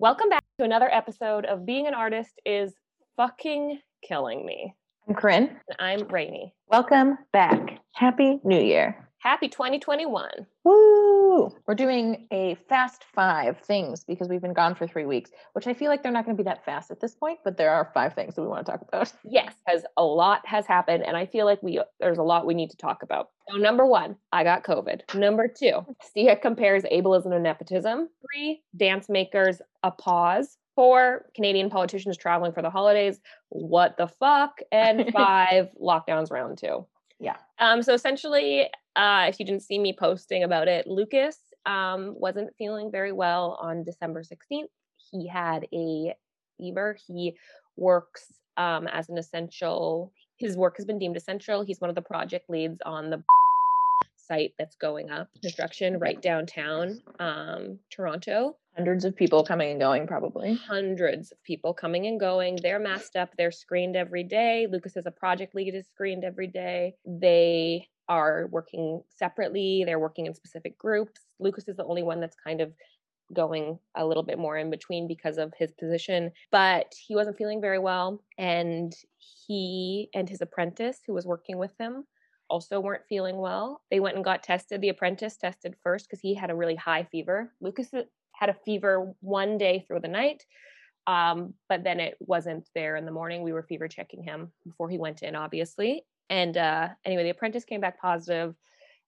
Welcome back to another episode of Being an Artist is Fucking Killing Me. I'm Corinne. And I'm Rainy. Welcome back. Happy New Year. Happy 2021. Woo! We're doing a fast five things because we've been gone for three weeks, which I feel like they're not going to be that fast at this point, but there are five things that we want to talk about. Yes, because a lot has happened, and I feel like we there's a lot we need to talk about. So, number one, I got COVID. Number two, Sia compares ableism and nepotism. Three, dance makers a pause. Four, Canadian politicians traveling for the holidays. What the fuck? And five, lockdowns round two. Yeah. Um, so essentially, uh, if you didn't see me posting about it, Lucas um, wasn't feeling very well on December 16th. He had a fever. He works um, as an essential, his work has been deemed essential. He's one of the project leads on the site that's going up construction right downtown um, Toronto. Hundreds of people coming and going, probably. Hundreds of people coming and going. They're masked up. They're screened every day. Lucas as a project lead is screened every day. They are working separately. They're working in specific groups. Lucas is the only one that's kind of going a little bit more in between because of his position, but he wasn't feeling very well. And he and his apprentice, who was working with him, also weren't feeling well. They went and got tested. The apprentice tested first because he had a really high fever. Lucas had a fever one day through the night, um, but then it wasn't there in the morning. We were fever checking him before he went in, obviously. And uh, anyway, the apprentice came back positive,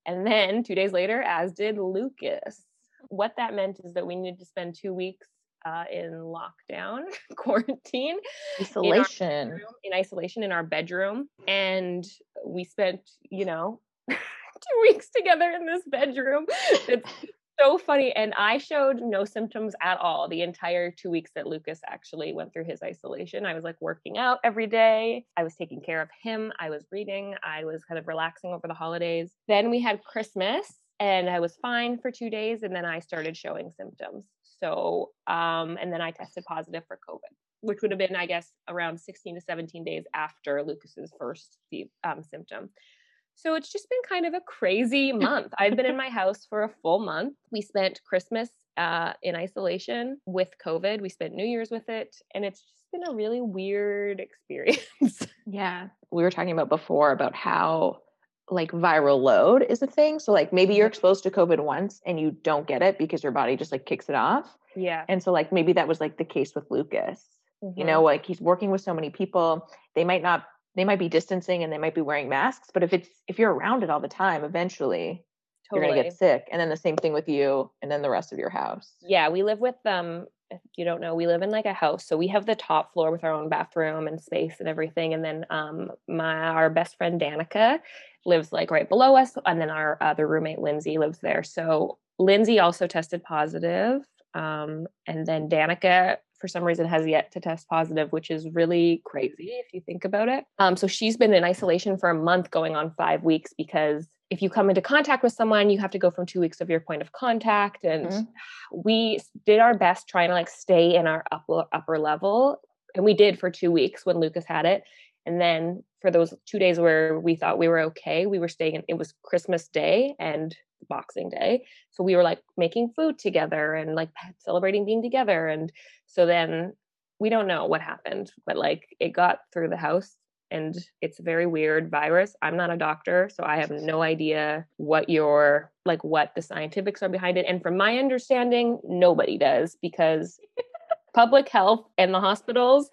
and then two days later, as did Lucas. What that meant is that we needed to spend two weeks uh, in lockdown, quarantine, isolation, in, in, isolation in our bedroom, and we spent, you know, two weeks together in this bedroom. So funny, and I showed no symptoms at all the entire two weeks that Lucas actually went through his isolation. I was like working out every day. I was taking care of him. I was reading. I was kind of relaxing over the holidays. Then we had Christmas and I was fine for two days. And then I started showing symptoms. So, um, and then I tested positive for COVID, which would have been, I guess, around 16 to 17 days after Lucas's first um, symptom. So it's just been kind of a crazy month. I've been in my house for a full month. We spent Christmas uh, in isolation with COVID. We spent New Year's with it, and it's just been a really weird experience. yeah, we were talking about before about how like viral load is a thing. So like maybe you're mm-hmm. exposed to COVID once and you don't get it because your body just like kicks it off. Yeah. And so like maybe that was like the case with Lucas. Mm-hmm. You know, like he's working with so many people. They might not they might be distancing and they might be wearing masks, but if it's if you're around it all the time, eventually totally. you're gonna get sick. And then the same thing with you and then the rest of your house. Yeah, we live with um if you don't know, we live in like a house. So we have the top floor with our own bathroom and space and everything. And then um my our best friend Danica lives like right below us. And then our other roommate, Lindsay, lives there. So Lindsay also tested positive. Um, and then Danica, for some reason, has yet to test positive, which is really crazy if you think about it. Um, so she's been in isolation for a month, going on five weeks, because if you come into contact with someone, you have to go from two weeks of your point of contact. And mm-hmm. we did our best trying to like stay in our upper upper level. And we did for two weeks when Lucas had it. And then for those two days where we thought we were okay, we were staying in, it was Christmas Day and Boxing Day. So we were like making food together and like celebrating being together. And so then we don't know what happened, but like it got through the house and it's a very weird virus. I'm not a doctor, so I have no idea what your like what the scientifics are behind it. And from my understanding, nobody does because public health and the hospitals,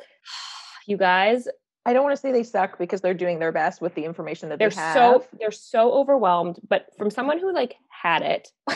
you guys, I don't want to say they suck because they're doing their best with the information that they're they have. so they're so overwhelmed. But from someone who like had it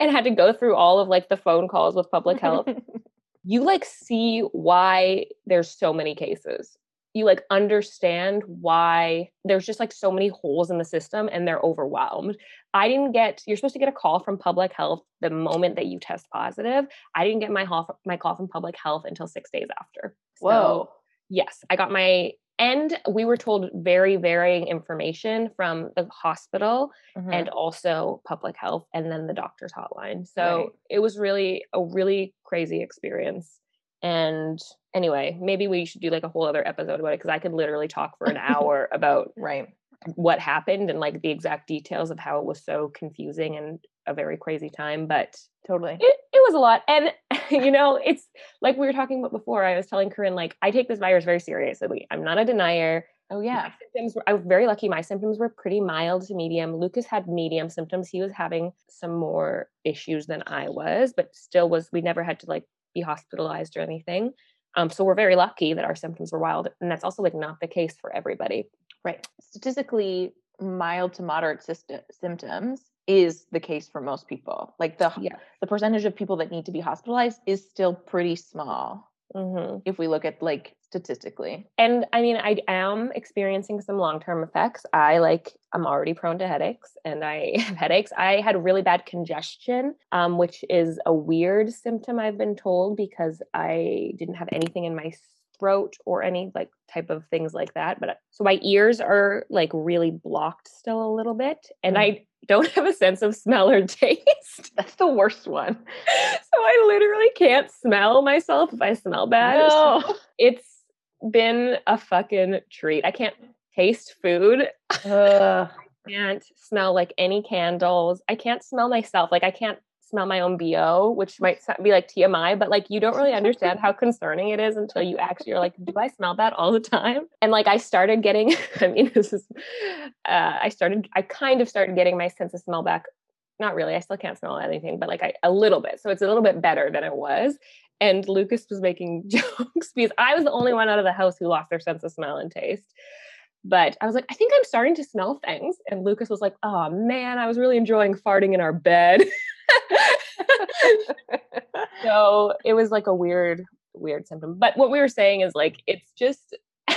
and had to go through all of like the phone calls with public health, you like see why there's so many cases. You like understand why there's just like so many holes in the system and they're overwhelmed. I didn't get you're supposed to get a call from public health the moment that you test positive. I didn't get my call my call from public health until 6 days after. So, Whoa yes, I got my and we were told very varying information from the hospital mm-hmm. and also public health and then the doctor's hotline. So right. it was really a really crazy experience. And anyway, maybe we should do like a whole other episode about it because I could literally talk for an hour about right what happened and like the exact details of how it was so confusing and a very crazy time, but totally. It, it was a lot. And, you know, it's like we were talking about before. I was telling Corinne, like, I take this virus very seriously. I'm not a denier. Oh, yeah. My symptoms were, I was very lucky. My symptoms were pretty mild to medium. Lucas had medium symptoms. He was having some more issues than I was, but still was, we never had to like be hospitalized or anything. Um, so we're very lucky that our symptoms were wild. And that's also like not the case for everybody. Right. Statistically, mild to moderate syst- symptoms is the case for most people. Like the yeah. the percentage of people that need to be hospitalized is still pretty small. Mm-hmm. If we look at like statistically. And I mean, I am experiencing some long term effects. I like, I'm already prone to headaches and I have headaches. I had really bad congestion, um, which is a weird symptom, I've been told, because I didn't have anything in my throat or any like type of things like that. But so my ears are like really blocked still a little bit. And mm. I don't have a sense of smell or taste. That's the worst one. So I literally can't smell myself if I smell bad. No. So it's been a fucking treat. I can't taste food. I can't smell like any candles. I can't smell myself. Like I can't smell my own BO, which might be like TMI, but like you don't really understand how concerning it is until you actually are like, do I smell that all the time? And like I started getting, I mean, this is, uh, I started, I kind of started getting my sense of smell back. Not really. I still can't smell anything, but like I, a little bit. So it's a little bit better than it was. And Lucas was making jokes because I was the only one out of the house who lost their sense of smell and taste. But I was like, I think I'm starting to smell things. And Lucas was like, oh man, I was really enjoying farting in our bed. so it was like a weird, weird symptom. But what we were saying is like, it's just,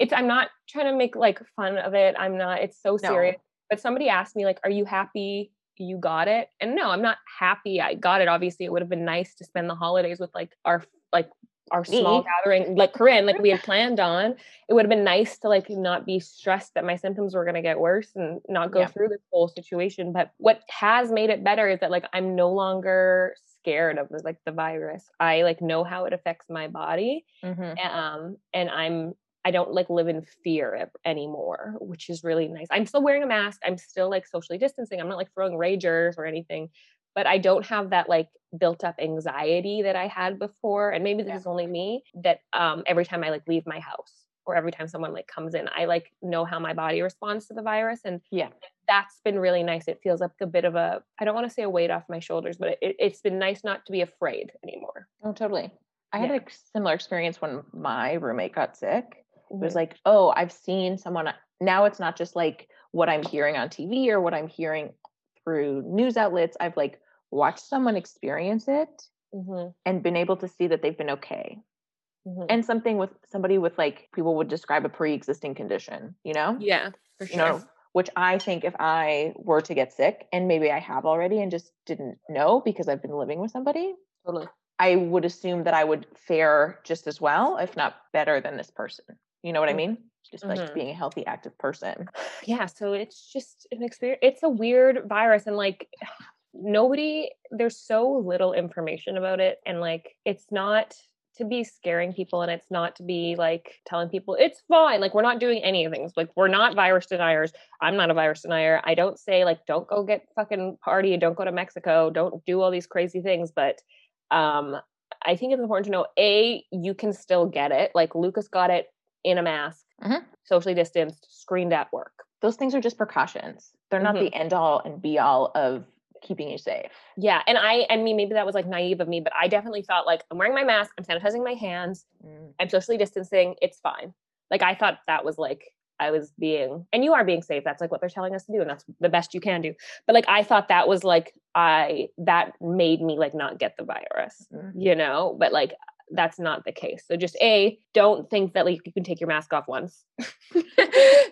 it's, I'm not trying to make like fun of it. I'm not, it's so serious. No. But somebody asked me, like, are you happy you got it? And no, I'm not happy I got it. Obviously, it would have been nice to spend the holidays with like our, like, our small gathering, like Corinne, like we had planned on. It would have been nice to like not be stressed that my symptoms were going to get worse and not go yeah. through this whole situation. But what has made it better is that like I'm no longer scared of like the virus. I like know how it affects my body, mm-hmm. um, and I'm I don't like live in fear anymore, which is really nice. I'm still wearing a mask. I'm still like socially distancing. I'm not like throwing ragers or anything, but I don't have that like built up anxiety that I had before. And maybe this yeah. is only me that um, every time I like leave my house or every time someone like comes in, I like know how my body responds to the virus. And yeah, that's been really nice. It feels like a bit of a, I don't want to say a weight off my shoulders, but it, it's been nice not to be afraid anymore. Oh, totally. I yeah. had a similar experience when my roommate got sick. Mm-hmm. It was like, oh, I've seen someone. Now it's not just like what I'm hearing on TV or what I'm hearing through news outlets. I've like watched someone experience it mm-hmm. and been able to see that they've been okay. Mm-hmm. And something with somebody with like people would describe a pre-existing condition, you know? Yeah, for sure. You know, which I think if I were to get sick and maybe I have already and just didn't know because I've been living with somebody, totally. I would assume that I would fare just as well, if not better than this person. You know what I mm-hmm. mean? Just mm-hmm. like being a healthy, active person. Yeah. So it's just an experience. It's a weird virus. And like, nobody there's so little information about it and like it's not to be scaring people and it's not to be like telling people it's fine like we're not doing any of things like we're not virus deniers i'm not a virus denier i don't say like don't go get fucking party don't go to mexico don't do all these crazy things but um i think it's important to know a you can still get it like lucas got it in a mask mm-hmm. socially distanced screened at work those things are just precautions they're not mm-hmm. the end all and be all of keeping you safe. Yeah. And I, I mean, maybe that was like naive of me, but I definitely thought like, I'm wearing my mask, I'm sanitizing my hands, mm. I'm socially distancing, it's fine. Like, I thought that was like, I was being, and you are being safe. That's like what they're telling us to do. And that's the best you can do. But like, I thought that was like, I, that made me like not get the virus, mm. you know? But like, that's not the case. So just a don't think that like you can take your mask off once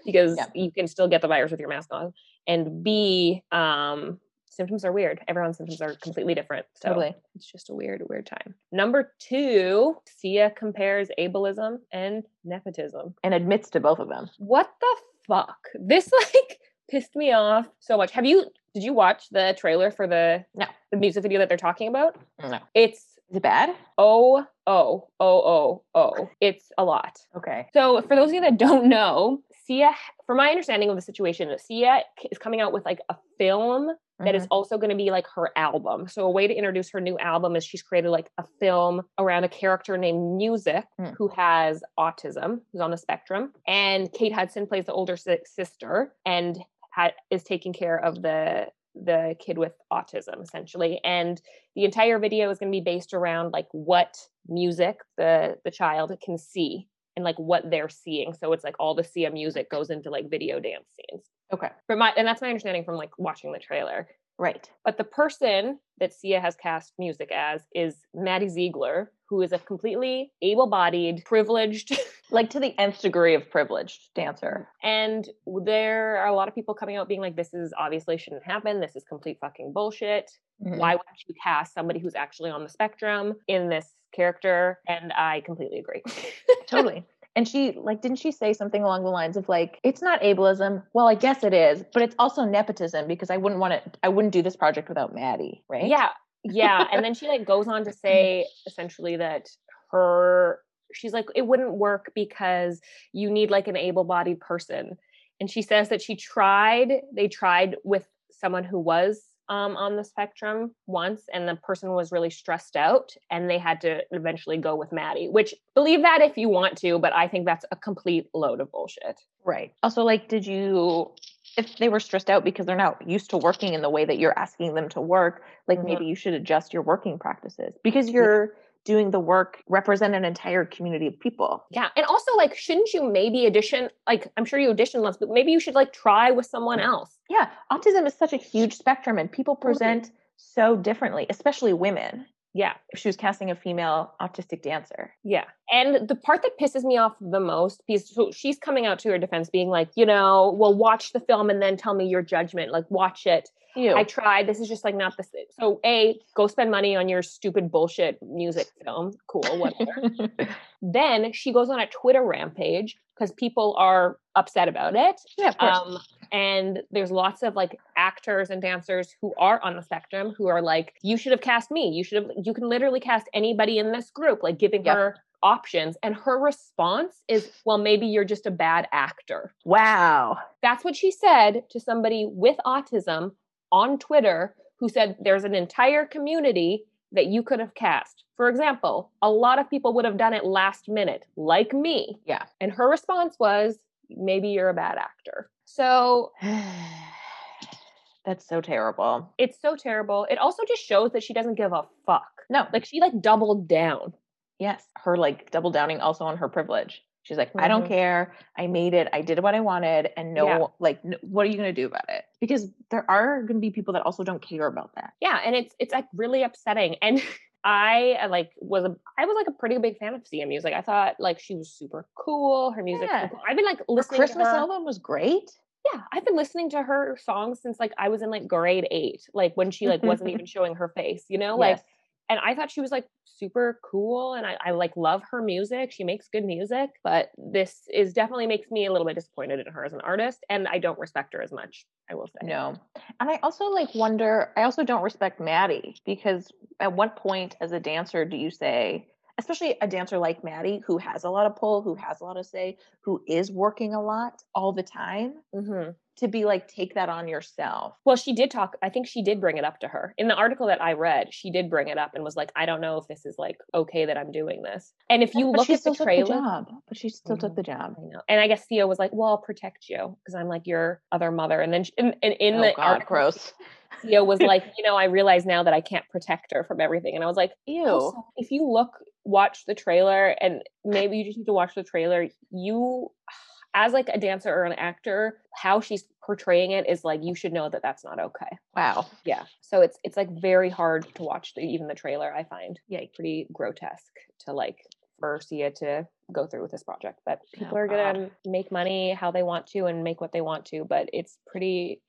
because yeah. you can still get the virus with your mask on. And B, um, symptoms are weird. Everyone's symptoms are completely different. So totally. it's just a weird, weird time. Number two, Sia compares ableism and nepotism. And admits to both of them. What the fuck? This like pissed me off so much. Have you did you watch the trailer for the no the music video that they're talking about? No. It's is it bad? Oh, oh, oh, oh, oh. It's a lot. Okay. So for those of you that don't know, Sia, from my understanding of the situation, Sia is coming out with like a film that is also going to be like her album. So a way to introduce her new album is she's created like a film around a character named Music Mm. who has autism, who's on the spectrum, and Kate Hudson plays the older si- sister and ha- is taking care of the the kid with autism essentially and the entire video is going to be based around like what music the the child can see and like what they're seeing. So it's like all the Sia music goes into like video dance scenes. Okay. from my and that's my understanding from like watching the trailer Right. but the person that Sia has cast music as is Maddie Ziegler, who is a completely able-bodied, privileged, Like to the nth degree of privileged dancer. and there are a lot of people coming out being like, "This is obviously shouldn't happen. This is complete fucking bullshit. Mhm. Why wouldn't you cast somebody who's actually on the spectrum in this character?" And I completely agree. totally. And she like didn't she say something along the lines of like it's not ableism. Well, I guess it is, but it's also nepotism because I wouldn't want to I wouldn't do this project without Maddie, right? Yeah, yeah. And then she like goes on to say essentially that her she's like it wouldn't work because you need like an able-bodied person. And she says that she tried, they tried with someone who was um, on the spectrum once, and the person was really stressed out, and they had to eventually go with Maddie. Which believe that if you want to, but I think that's a complete load of bullshit. Right. Also, like, did you, if they were stressed out because they're not used to working in the way that you're asking them to work, like Mhm. maybe you should adjust your working practices because you're doing the work, represent an entire community of people. Yeah. And also, like, shouldn't you maybe audition? Like, I'm sure you auditioned once, but maybe you should like try with someone else. Yeah. Autism is such a huge spectrum and people present so differently, especially women. Yeah. If she was casting a female autistic dancer. Yeah. And the part that pisses me off the most, because so she's coming out to her defense being like, you know, well, watch the film and then tell me your judgment. Like, watch it. Ew. I tried. This is just like not the same. So, A, go spend money on your stupid bullshit music film. Cool, whatever. then she goes on a Twitter rampage because people are upset about it. yeah, of course. Um, and there's lots of like actors and dancers who are on the spectrum who are like, you should have cast me. You should have, you can literally cast anybody in this group, like giving Yep. her options. And her response is, well, maybe you're just a bad actor. wow. That's what she said to somebody with autism on Twitter who said there's an entire community that you could have cast. For example, a lot of people would have done it last minute, like me. Yeah. And her response was, maybe you're a bad actor. So That's so terrible. it's so terrible. It also just shows that she doesn't give a fuck. No, Like she like doubled down. yes, her like double downing also on her privilege. She's like, I don't Mhm. care. I made it. I did what I wanted, and no, Yeah. like, no, what are you gonna do about it? Because there are gonna be people that also don't care about that. Yeah, and it's it's like really upsetting. And I uh, like was a I was like a pretty big fan of Sia music. I thought like she was super cool. Her music. Yeah. I've been like Her listening. Christmas to her, album was great. Yeah, I've been listening to her songs since like I was in like grade eight, like when she like wasn't even showing her face. You know, like Yes. And I thought she was like super cool and I, I like love her music. She makes good music, but this is definitely makes me a little bit disappointed in her as an artist and I don't respect her as much, I will say. No. And I also like wonder, I also don't respect Maddie because at what point as a dancer do you say, especially a dancer like Maddie who has a lot of pull, who has a lot of say, who is working a lot all the time, hmm to be like, take that on yourself. Well, she did talk. I think she did bring it up to her in the article that I read. She did bring it up and was like, "I don't know if this is like okay that I'm doing this." And if you look at the trailer, took the job. But she still took Mhm. the job. I know. And I guess Sia was like, "Well, I'll protect you because I'm like your other mother." And then she, and, and in oh the God, article, gross. Sia was like, "You know, I realize now that I can't protect her from everything." And I was like, Ew. Also, if you look, watch the trailer, and maybe you just need to watch the trailer. You, as like a dancer or an actor, how she's portraying it is like you should know that that's not okay. Wow. Yeah. So it's it's like very hard to watch the, even the trailer. I find yeah pretty grotesque to like for Sia to go through with this project. But people Oh, are gonna make money how they want to and make what they want to. But it's pretty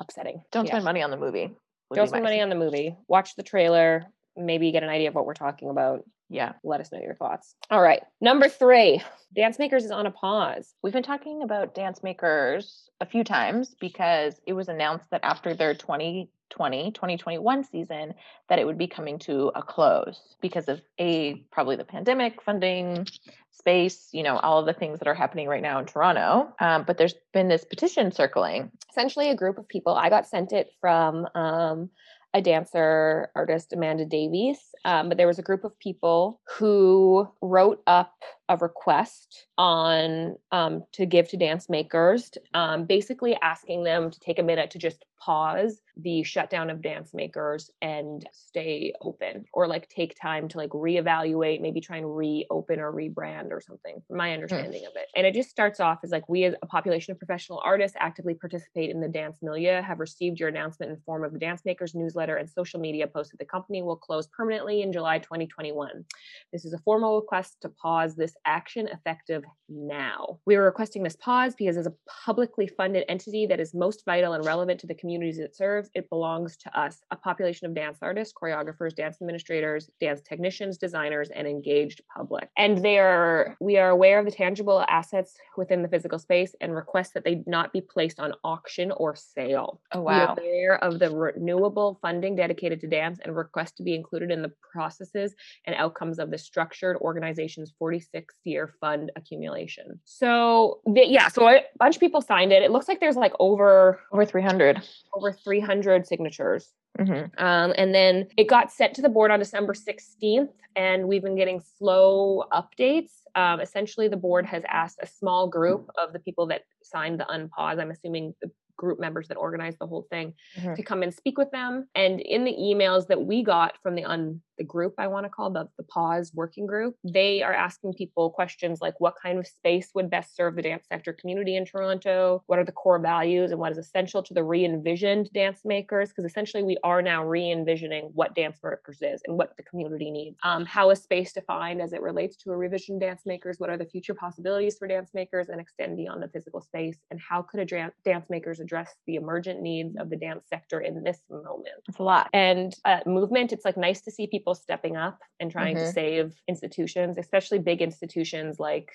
upsetting. Don't Yeah. spend money on the movie. Don't spend money on the movie. Watch the trailer. Maybe get an idea of what we're talking about. Yeah. Let us know your thoughts. All right. Number three, Dance Makers is on a pause. We've been talking about dance makers a few times because it was announced that after their 2020 2021 season that it would be coming to a close because of a probably the pandemic funding space you know all of the things that are happening right now in toronto um, but there's been this petition circling essentially a group of people i got sent it from um, a dancer artist amanda davies um, but there was a group of people who wrote up a request on um, to give to dance makers, um, basically asking them to take a minute to just pause the shutdown of dance makers and stay open or like take time to like reevaluate maybe try and reopen or rebrand or something from my hmm. understanding mm. of it and it just starts off as like we as a population of professional artists actively participate in the dance milieu have received your announcement in the form of the dance makers newsletter and social media post that the company will close permanently in july 2021 this is a formal request to pause this action effective now. We are requesting this pause because as a publicly funded entity that is most vital and relevant to the communities it serves, it belongs to us, a population of dance artists, choreographers, dance administrators, dance technicians, designers, and engaged public. And they are we are aware of the tangible assets within the physical space and request that they not be placed on auction or sale. Oh wow. We are aware of the renewable funding dedicated to dance and request to be included in the processes and outcomes of the structured organization's 46 year fund accumulation. So the, yeah, so a bunch of people signed it. It looks like there's like over over 300 over 300 signatures. Mm-hmm. Um, and then it got sent to the board on December 16th, and we've been getting slow updates. Um, essentially, the board has asked a small group of the people that signed the unpause. I'm assuming the group members that organized the whole thing mm-hmm. to come and speak with them. And in the emails that we got from the un the group I want to call the the pause working group, they are asking people questions like what kind of space would best serve the dance sector community in Toronto? What are the core values and what is essential to the re-envisioned dance makers? Because essentially we are now re-envisioning what dance makers is and what the community needs. Um, how is space defined as it relates to a revision dance makers? What are the future possibilities for dance makers and extend beyond the physical space? And how could a dance makers address the emergent needs of the dance sector in this moment? It's a lot. And uh, movement, it's like nice to see people stepping up and trying mm-hmm. to save institutions, especially big institutions like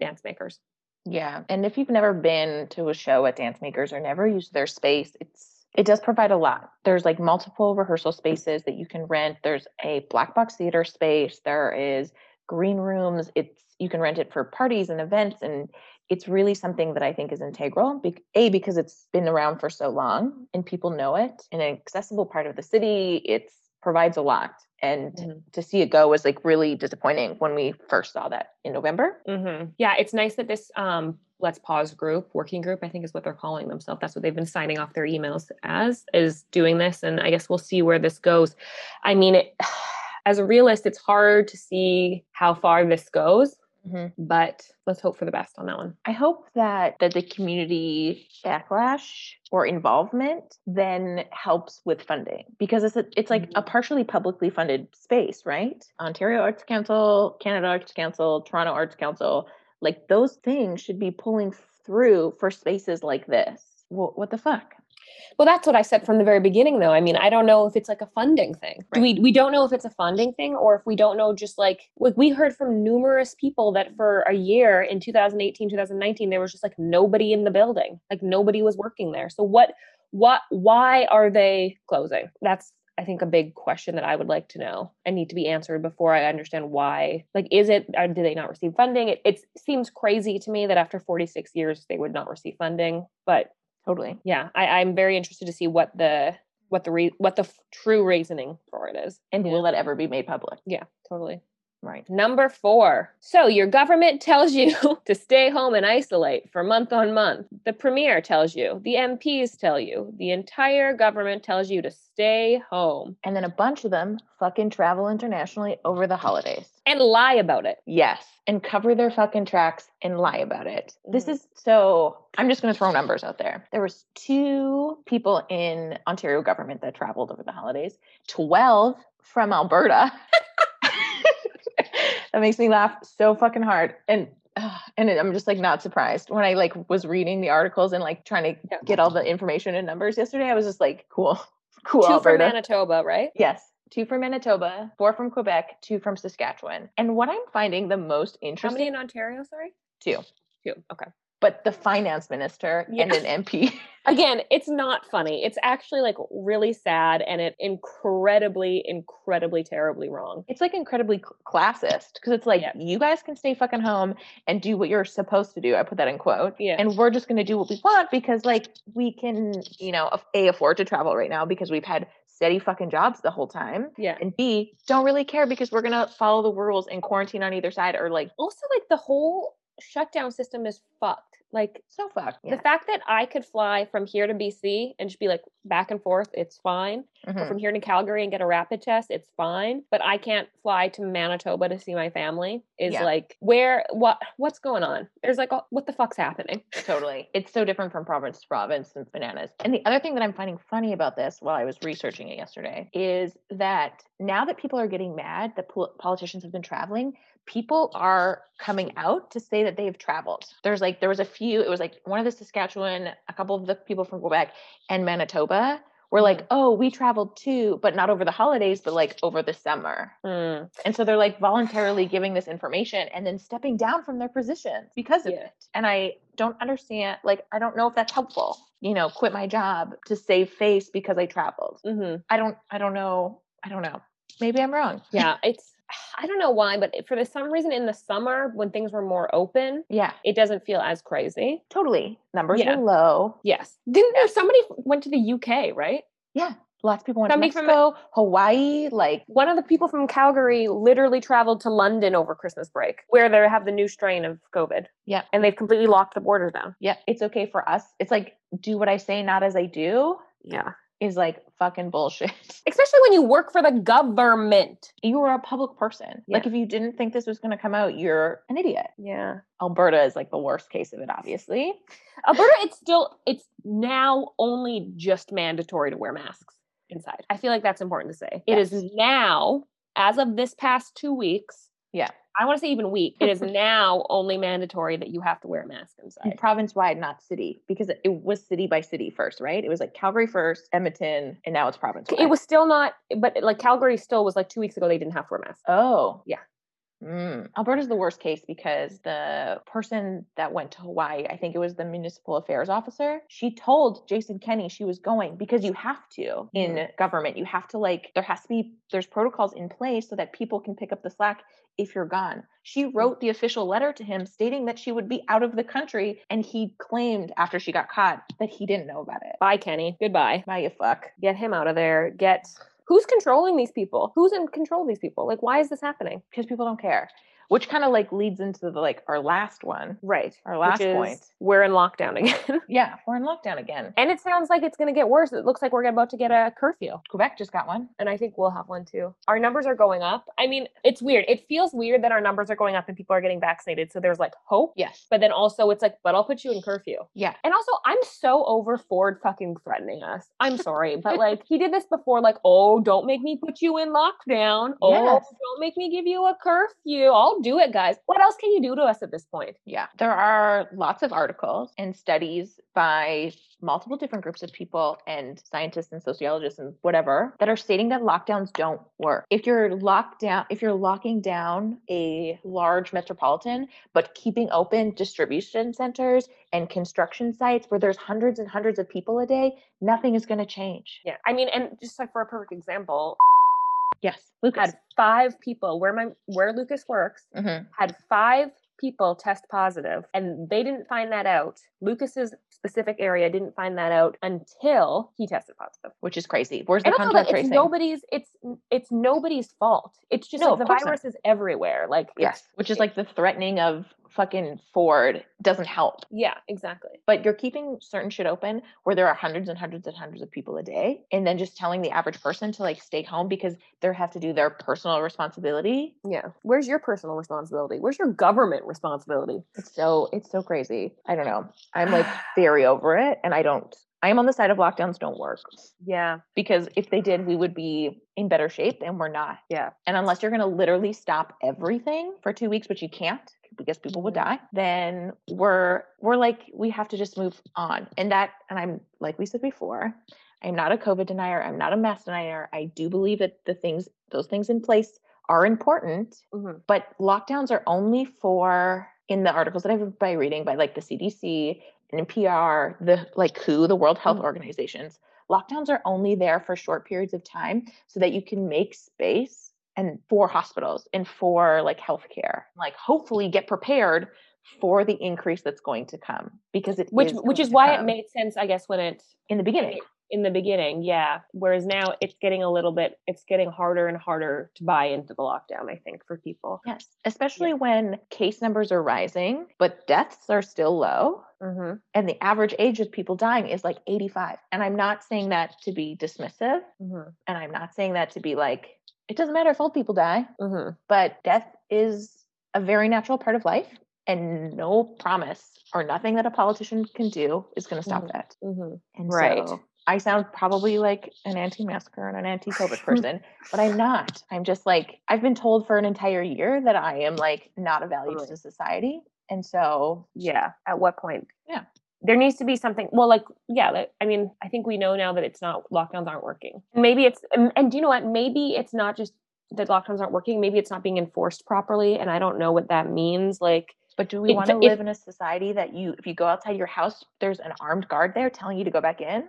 dance makers. Yeah. And if you've never been to a show at Dance Makers or never used their space, it's it does provide a lot. There's like multiple rehearsal spaces that you can rent. There's a black box theater space. There is green rooms. It's you can rent it for parties and events and it's really something that I think is integral. A because it's been around for so long and people know it in an accessible part of the city. It provides a lot and mm-hmm. to see it go was like really disappointing when we first saw that in November. Mm-hmm. Yeah, it's nice that this um, Let's Pause group, working group, I think is what they're calling themselves. That's what they've been signing off their emails as, is doing this. And I guess we'll see where this goes. I mean, it, as a realist, it's hard to see how far this goes. Mm-hmm. But let's hope for the best on that one. I hope that that the community backlash or involvement then helps with funding because it's a, it's like mm-hmm. a partially publicly funded space, right? Ontario Arts Council, Canada Arts Council, Toronto Arts Council, like those things should be pulling through for spaces like this. Well, what the fuck? Well, that's what I said from the very beginning, though. I mean, I don't know if it's like a funding thing. Right. We we don't know if it's a funding thing or if we don't know just like like we heard from numerous people that for a year in 2018, 2019, there was just like nobody in the building, like nobody was working there. So what what why are they closing? That's I think a big question that I would like to know and need to be answered before I understand why. Like, is it, or do they not receive funding? It, it seems crazy to me that after 46 years they would not receive funding, but Totally. Yeah, I, I'm very interested to see what the what the re- what the f- true reasoning for it is, and will that ever be made public? Yeah, totally. Right. Number four. So your government tells you to stay home and isolate for month on month. The premier tells you, the MPs tell you, the entire government tells you to stay home. And then a bunch of them fucking travel internationally over the holidays. And lie about it. Yes. And cover their fucking tracks and lie about it. This mm. is so I'm just gonna throw numbers out there. There was two people in Ontario government that traveled over the holidays, 12 from Alberta. that makes me laugh so fucking hard. And and I'm just like not surprised when I like was reading the articles and like trying to get all the information and numbers yesterday. I was just like, cool, cool. Two Alberta. from Manitoba, right? Yes, two from Manitoba, four from Quebec, two from Saskatchewan. And what I'm finding the most interesting. How many in Ontario? Sorry, two. Two. Okay. But the finance minister yeah. and an MP. Again, it's not funny. It's actually like really sad and it incredibly, incredibly terribly wrong. It's like incredibly classist because it's like yeah. you guys can stay fucking home and do what you're supposed to do. I put that in quote. Yeah. And we're just gonna do what we want because like we can, you know, a afford to travel right now because we've had steady fucking jobs the whole time. Yeah. And B, don't really care because we're gonna follow the rules and quarantine on either side or like also like the whole shutdown system is fucked. Like so fucked. Yeah. The fact that I could fly from here to BC and just be like back and forth, it's fine. Mm-hmm. from here to Calgary and get a rapid test, it's fine. But I can't fly to Manitoba to see my family. Is yeah. like where what what's going on? There's like what the fuck's happening? Totally. It's so different from province to province and bananas. And the other thing that I'm finding funny about this while I was researching it yesterday is that now that people are getting mad that pol- politicians have been traveling, people are coming out to say that they've traveled. There's like there was a few, it was like one of the Saskatchewan, a couple of the people from Quebec and Manitoba were like, mm. "Oh, we traveled too, but not over the holidays, but like over the summer." Mm. And so they're like voluntarily giving this information and then stepping down from their positions because of yeah. it. And I don't understand like I don't know if that's helpful. You know, quit my job to save face because I traveled. Mm-hmm. I don't I don't know. I don't know. Maybe I'm wrong. Yeah, it's I don't know why, but for some reason in the summer when things were more open, yeah, it doesn't feel as crazy. Totally, numbers yeah. were low. Yes, didn't there somebody went to the UK, right? Yeah, lots of people went somebody to Mexico, from, Hawaii. Like one of the people from Calgary literally traveled to London over Christmas break, where they have the new strain of COVID. Yeah, and they've completely locked the borders down. Yeah, it's okay for us. It's like do what I say, not as I do. Yeah is like fucking bullshit. Especially when you work for the government. You are a public person. Yeah. Like if you didn't think this was going to come out, you're an idiot. Yeah. Alberta is like the worst case of it, obviously. Alberta, it's still it's now only just mandatory to wear masks inside. I feel like that's important to say. Yes. It is now, as of this past two weeks. Yeah. I want to say even week. It is now only mandatory that you have to wear a mask inside. Province wide, not city, because it was city by city first, right? It was like Calgary first, Edmonton, and now it's province. It was still not, but like Calgary still was like two weeks ago. They didn't have to wear masks. Oh, yeah. Mm. Alberta's the worst case because the person that went to Hawaii, I think it was the municipal affairs officer, she told Jason Kenney she was going because you have to in mm. government. You have to like, there has to be, there's protocols in place so that people can pick up the slack if you're gone. She mm. wrote the official letter to him stating that she would be out of the country. And he claimed after she got caught that he didn't know about it. Bye, Kenney. Goodbye. Bye, you fuck. Get him out of there. Get who's controlling these people? Who's in control of these people? Like, why is this happening? Because people don't care which kind of like leads into the like our last one. Right. Our last point. We're in lockdown again. yeah, we're in lockdown again. And it sounds like it's going to get worse. It looks like we're about to get a curfew. Quebec just got one. And I think we'll have one too. Our numbers are going up. I mean, it's weird. It feels weird that our numbers are going up and people are getting vaccinated. So there's like hope. Yes. But then also it's like, but I'll put you in curfew. Yeah. And also, I'm so over Ford fucking threatening us. I'm sorry. but like, he did this before, like, oh, don't make me put you in lockdown. Oh, yes. don't make me give you a curfew. I'll do it, guys. What else can you do to us at this point? Yeah. There are lots of articles and studies by multiple different groups of people and scientists and sociologists and whatever that are stating that lockdowns don't work. If you're locked down, if you're locking down a large metropolitan, but keeping open distribution centers and construction sites where there's hundreds and hundreds of people a day, nothing is going to change. Yeah. I mean, and just like for a perfect example, Yes, Lucas had five people where my where Lucas works mm-hmm. had five people test positive, and they didn't find that out. Lucas's specific area didn't find that out until he tested positive, which is crazy. Where's the contact tracing? It's nobody's. It's it's nobody's fault. It's just no, like the virus not. is everywhere. Like yes, which is like the threatening of fucking Ford doesn't help. Yeah, exactly. But you're keeping certain shit open where there are hundreds and hundreds and hundreds of people a day, and then just telling the average person to like stay home because they have to do their personal responsibility. Yeah. Where's your personal responsibility? Where's your government responsibility? It's so it's so crazy. I don't know. I'm like very over it, and I don't I am on the side of lockdowns don't work. Yeah. Because if they did, we would be in better shape and we're not. Yeah. And unless you're going to literally stop everything for 2 weeks which you can't, because people would die, then we're we're like we have to just move on. And that and I'm like we said before, I'm not a COVID denier, I'm not a mask denier. I do believe that the things those things in place are important, mm-hmm. but lockdowns are only for in the articles that I've been reading by like the CDC and NPR, the like WHO, the World Health mm-hmm. Organizations, lockdowns are only there for short periods of time so that you can make space and for hospitals and for like healthcare. Like hopefully get prepared for the increase that's going to come because it which is which is why it made sense, I guess, when it in the beginning in the beginning, yeah. Whereas now it's getting a little bit, it's getting harder and harder to buy into the lockdown, I think, for people. Yes. Especially yeah. when case numbers are rising, but deaths are still low. Mm-hmm. And the average age of people dying is like 85. And I'm not saying that to be dismissive. Mm-hmm. And I'm not saying that to be like, it doesn't matter if old people die, mm-hmm. but death is a very natural part of life. And no promise or nothing that a politician can do is going to stop mm-hmm. that. Mm-hmm. And right. So I sound probably like an anti-masker and an anti-COVID person, but I'm not. I'm just like I've been told for an entire year that I am like not a value to society, and so yeah. At what point? Yeah, there needs to be something. Well, like yeah, I mean, I think we know now that it's not lockdowns aren't working. Maybe it's and, and do you know what? Maybe it's not just that lockdowns aren't working. Maybe it's not being enforced properly, and I don't know what that means. Like but do we want to live in a society that you, if you go outside your house, there's an armed guard there telling you to go back in?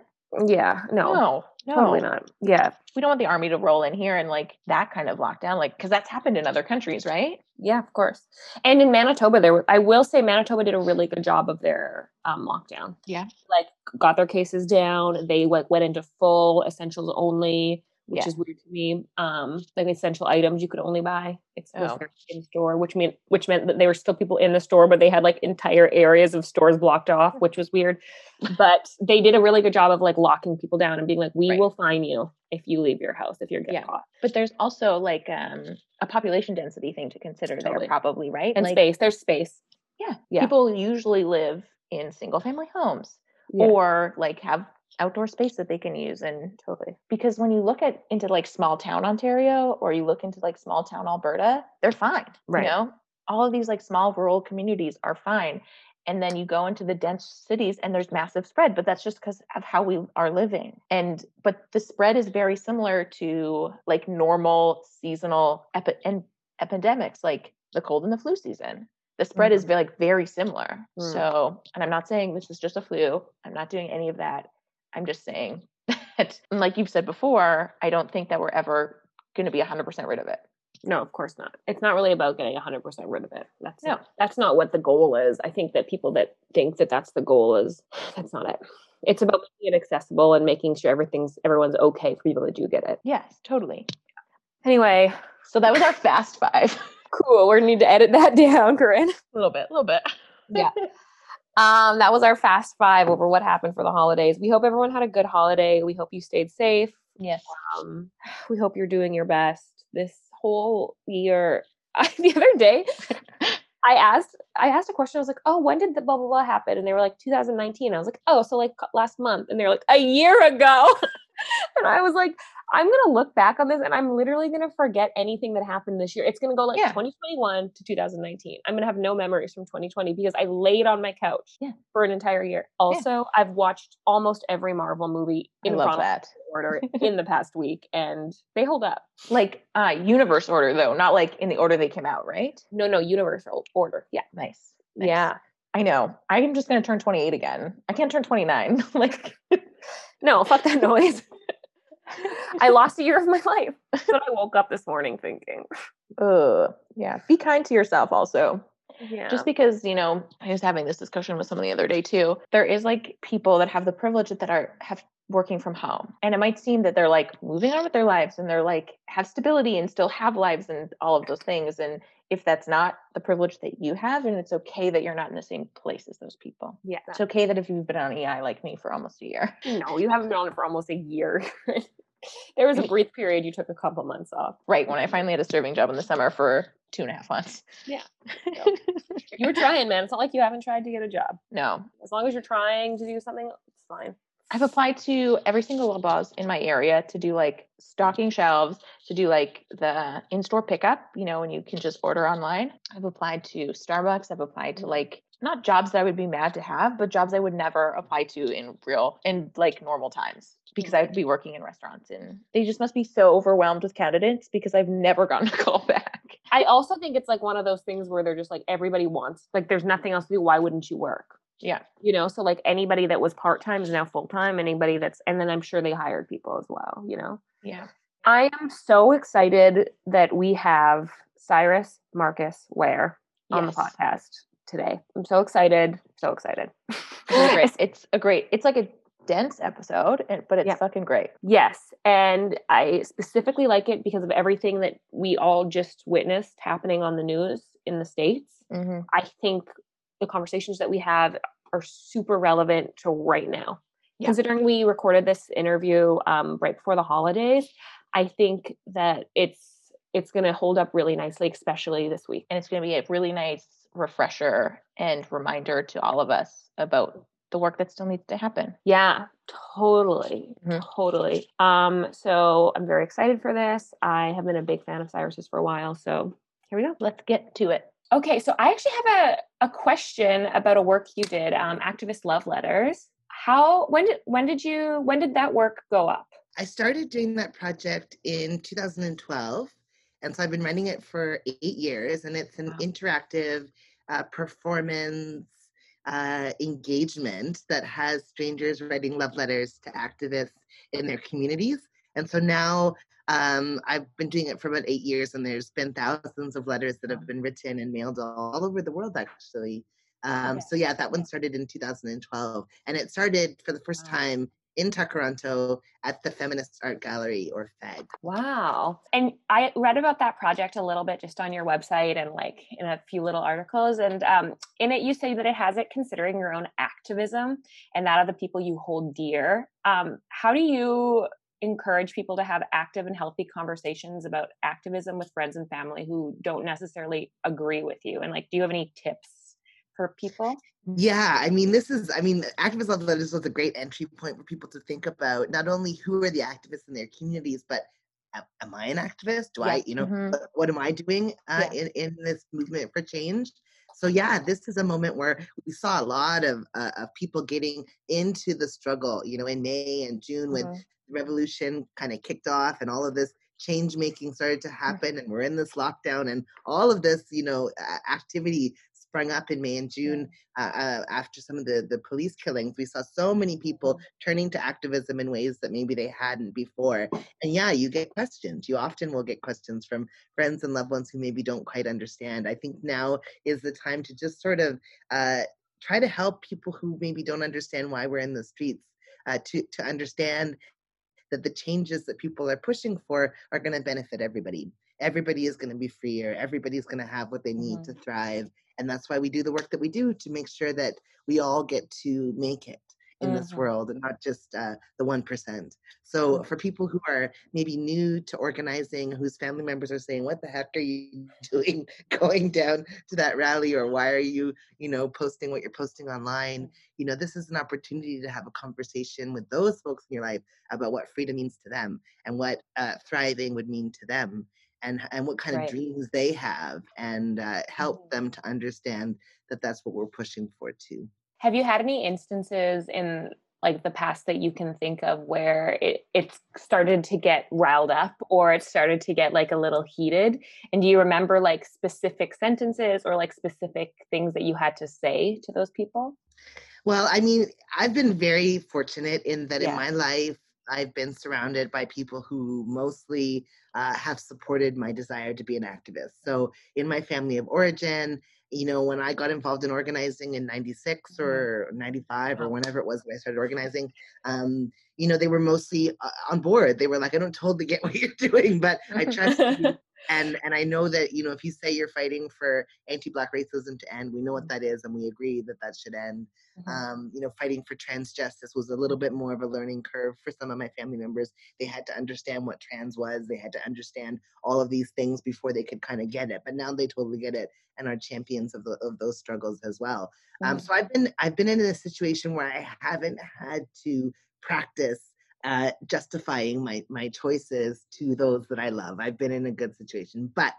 Yeah, no, no, no, totally not. Yeah, we don't want the army to roll in here and like that kind of lockdown, like because that's happened in other countries, right? Yeah, of course. And in Manitoba, there, were, I will say, Manitoba did a really good job of their um, lockdown. Yeah, like got their cases down. They like went into full essentials only which yeah. is weird to me. Um, like essential items you could only buy oh. in store, which meant which meant that there were still people in the store, but they had like entire areas of stores blocked off, which was weird. but they did a really good job of like locking people down and being like, "We right. will fine you if you leave your house if you're getting yeah. caught." But there's also like um, a population density thing to consider totally. there, probably right? And like, space. There's space. Yeah. yeah. People usually live in single family homes. Yeah. or like have outdoor space that they can use and totally because when you look at into like small town ontario or you look into like small town alberta they're fine right. you know? All of these like small rural communities are fine and then you go into the dense cities and there's massive spread but that's just because of how we are living. And but the spread is very similar to like normal seasonal epi- and epidemics like the cold and the flu season. The spread mm-hmm. is very, like very similar. Mm. so and i'm not saying this is just a flu. I'm not doing any of that I'm just saying that, like you've said before, I don't think that we're ever going to be 100% rid of it. No, of course not. It's not really about getting 100% rid of it. That's no. Not, that's not what the goal is. I think that people that think that that's the goal is that's not it. It's about making it accessible and making sure everything's everyone's okay for people that do get it. Yes, totally. Anyway, so that was our fast five. cool. We're gonna need to edit that down, Corinne. A little bit, a little bit. yeah. Um, that was our fast five over what happened for the holidays. We hope everyone had a good holiday. We hope you stayed safe. Yes. Um, we hope you're doing your best this whole year. The other day, I asked I asked a question. I was like, "Oh, when did the blah blah blah happen?" And they were like, "2019." I was like, "Oh, so like last month." And they're like, "A year ago." and I was like, I'm gonna look back on this and I'm literally gonna forget anything that happened this year. It's gonna go like yeah. 2021 to 2019. I'm gonna have no memories from 2020 because I laid on my couch yeah. for an entire year. Also, yeah. I've watched almost every Marvel movie in that. order in the past week, and they hold up. Like uh universe order though, not like in the order they came out, right? No, no, universal order. Yeah, nice. nice. Yeah. I know. I'm just gonna turn 28 again. I can't turn 29. like, no, fuck that noise. I lost a year of my life. That's what I woke up this morning thinking. Uh, yeah. Be kind to yourself also. Yeah. Just because, you know, I was having this discussion with someone the other day too. There is like people that have the privilege that are have working from home. And it might seem that they're like moving on with their lives and they're like have stability and still have lives and all of those things. And if that's not the privilege that you have, and it's okay that you're not in the same place as those people. Yeah. It's okay that if you've been on EI like me for almost a year. No, you haven't been on it for almost a year. there was a brief period you took a couple months off. Right. When I finally had a serving job in the summer for two and a half months. Yeah. you were trying, man. It's not like you haven't tried to get a job. No. As long as you're trying to do something, it's fine. I've applied to every single Loblaws in my area to do like stocking shelves, to do like the in-store pickup, you know, and you can just order online. I've applied to Starbucks. I've applied to like not jobs that I would be mad to have, but jobs I would never apply to in real in like normal times because I would be working in restaurants and they just must be so overwhelmed with candidates because I've never gotten a call back. I also think it's like one of those things where they're just like everybody wants like there's nothing else to do. Why wouldn't you work? Yeah. You know, so like anybody that was part time is now full time. Anybody that's and then I'm sure they hired people as well, you know? Yeah. I am so excited that we have Cyrus Marcus Ware on yes. the podcast today. I'm so excited. So excited. it's, it's a great, it's like a dense episode, but it's yeah. fucking great. Yes. And I specifically like it because of everything that we all just witnessed happening on the news in the States. Mm-hmm. I think the conversations that we have are super relevant to right now. Yeah. Considering we recorded this interview um, right before the holidays, I think that it's it's going to hold up really nicely, especially this week. And it's going to be a really nice refresher and reminder to all of us about the work that still needs to happen. Yeah, totally. Mm-hmm. Totally. Um, so I'm very excited for this. I have been a big fan of Cyrus's for a while. So here we go. Let's get to it. Okay, so I actually have a, a question about a work you did, um, activist love letters. How when did when did you when did that work go up? I started doing that project in 2012. And so I've been running it for eight years, and it's an wow. interactive uh, performance uh, engagement that has strangers writing love letters to activists in their communities. And so now um, I've been doing it for about eight years, and there's been thousands of letters that have been written and mailed all over the world, actually. Um, okay. So yeah, that one started in 2012, and it started for the first time in Tkaronto at the Feminist Art Gallery or FEG. Wow. And I read about that project a little bit just on your website and like in a few little articles. And um, in it, you say that it has it considering your own activism and that of the people you hold dear. Um, how do you encourage people to have active and healthy conversations about activism with friends and family who don't necessarily agree with you? And like, do you have any tips for people? Yeah, I mean, this is, I mean, activist love letters was a great entry point for people to think about not only who are the activists in their communities, but am I an activist? Do yeah. I, you know, mm-hmm. what, what, am I doing uh, yeah. in, in this movement for change? So yeah, this is a moment where we saw a lot of, uh, of people getting into the struggle, you know, in May and June mm-hmm. when the revolution kind of kicked off and all of this change making started to happen and we're in this lockdown and all of this you know activity sprung up in May and June uh, uh, after some of the, the police killings. We saw so many people mm-hmm. turning to activism in ways that maybe they hadn't before. And yeah, you get questions. You often will get questions from friends and loved ones who maybe don't quite understand. I think now is the time to just sort of uh, try to help people who maybe don't understand why we're in the streets uh, to, to understand that the changes that people are pushing for are going to benefit everybody everybody is going to be freer everybody's going to have what they need mm-hmm. to thrive and that's why we do the work that we do to make sure that we all get to make it in mm-hmm. this world and not just uh, the 1%. So for people who are maybe new to organizing, whose family members are saying, what the heck are you doing going down to that rally? Or why are you, you know, posting what you're posting online? You know, this is an opportunity to have a conversation with those folks in your life about what freedom means to them and what uh, thriving would mean to them and and what kind right. of dreams they have and uh, help mm-hmm. them to understand that that's what we're pushing for too have you had any instances in like the past that you can think of where it, it started to get riled up or it started to get like a little heated and do you remember like specific sentences or like specific things that you had to say to those people well i mean i've been very fortunate in that yeah. in my life I've been surrounded by people who mostly uh, have supported my desire to be an activist. So, in my family of origin, you know, when I got involved in organizing in 96 mm-hmm. or 95 or whenever it was when I started organizing, um, you know, they were mostly uh, on board. They were like, I don't totally get what you're doing, but I trust you. And, and I know that, you know, if you say you're fighting for anti-Black racism to end, we know what mm-hmm. that is and we agree that that should end. Mm-hmm. Um, you know, fighting for trans justice was a little bit more of a learning curve for some of my family members. They had to understand what trans was. They had to understand all of these things before they could kind of get it. But now they totally get it and are champions of, the, of those struggles as well. Um, mm-hmm. Um, so I've been I've been in a situation where I haven't had to practice uh, justifying my my choices to those that I love. I've been in a good situation, but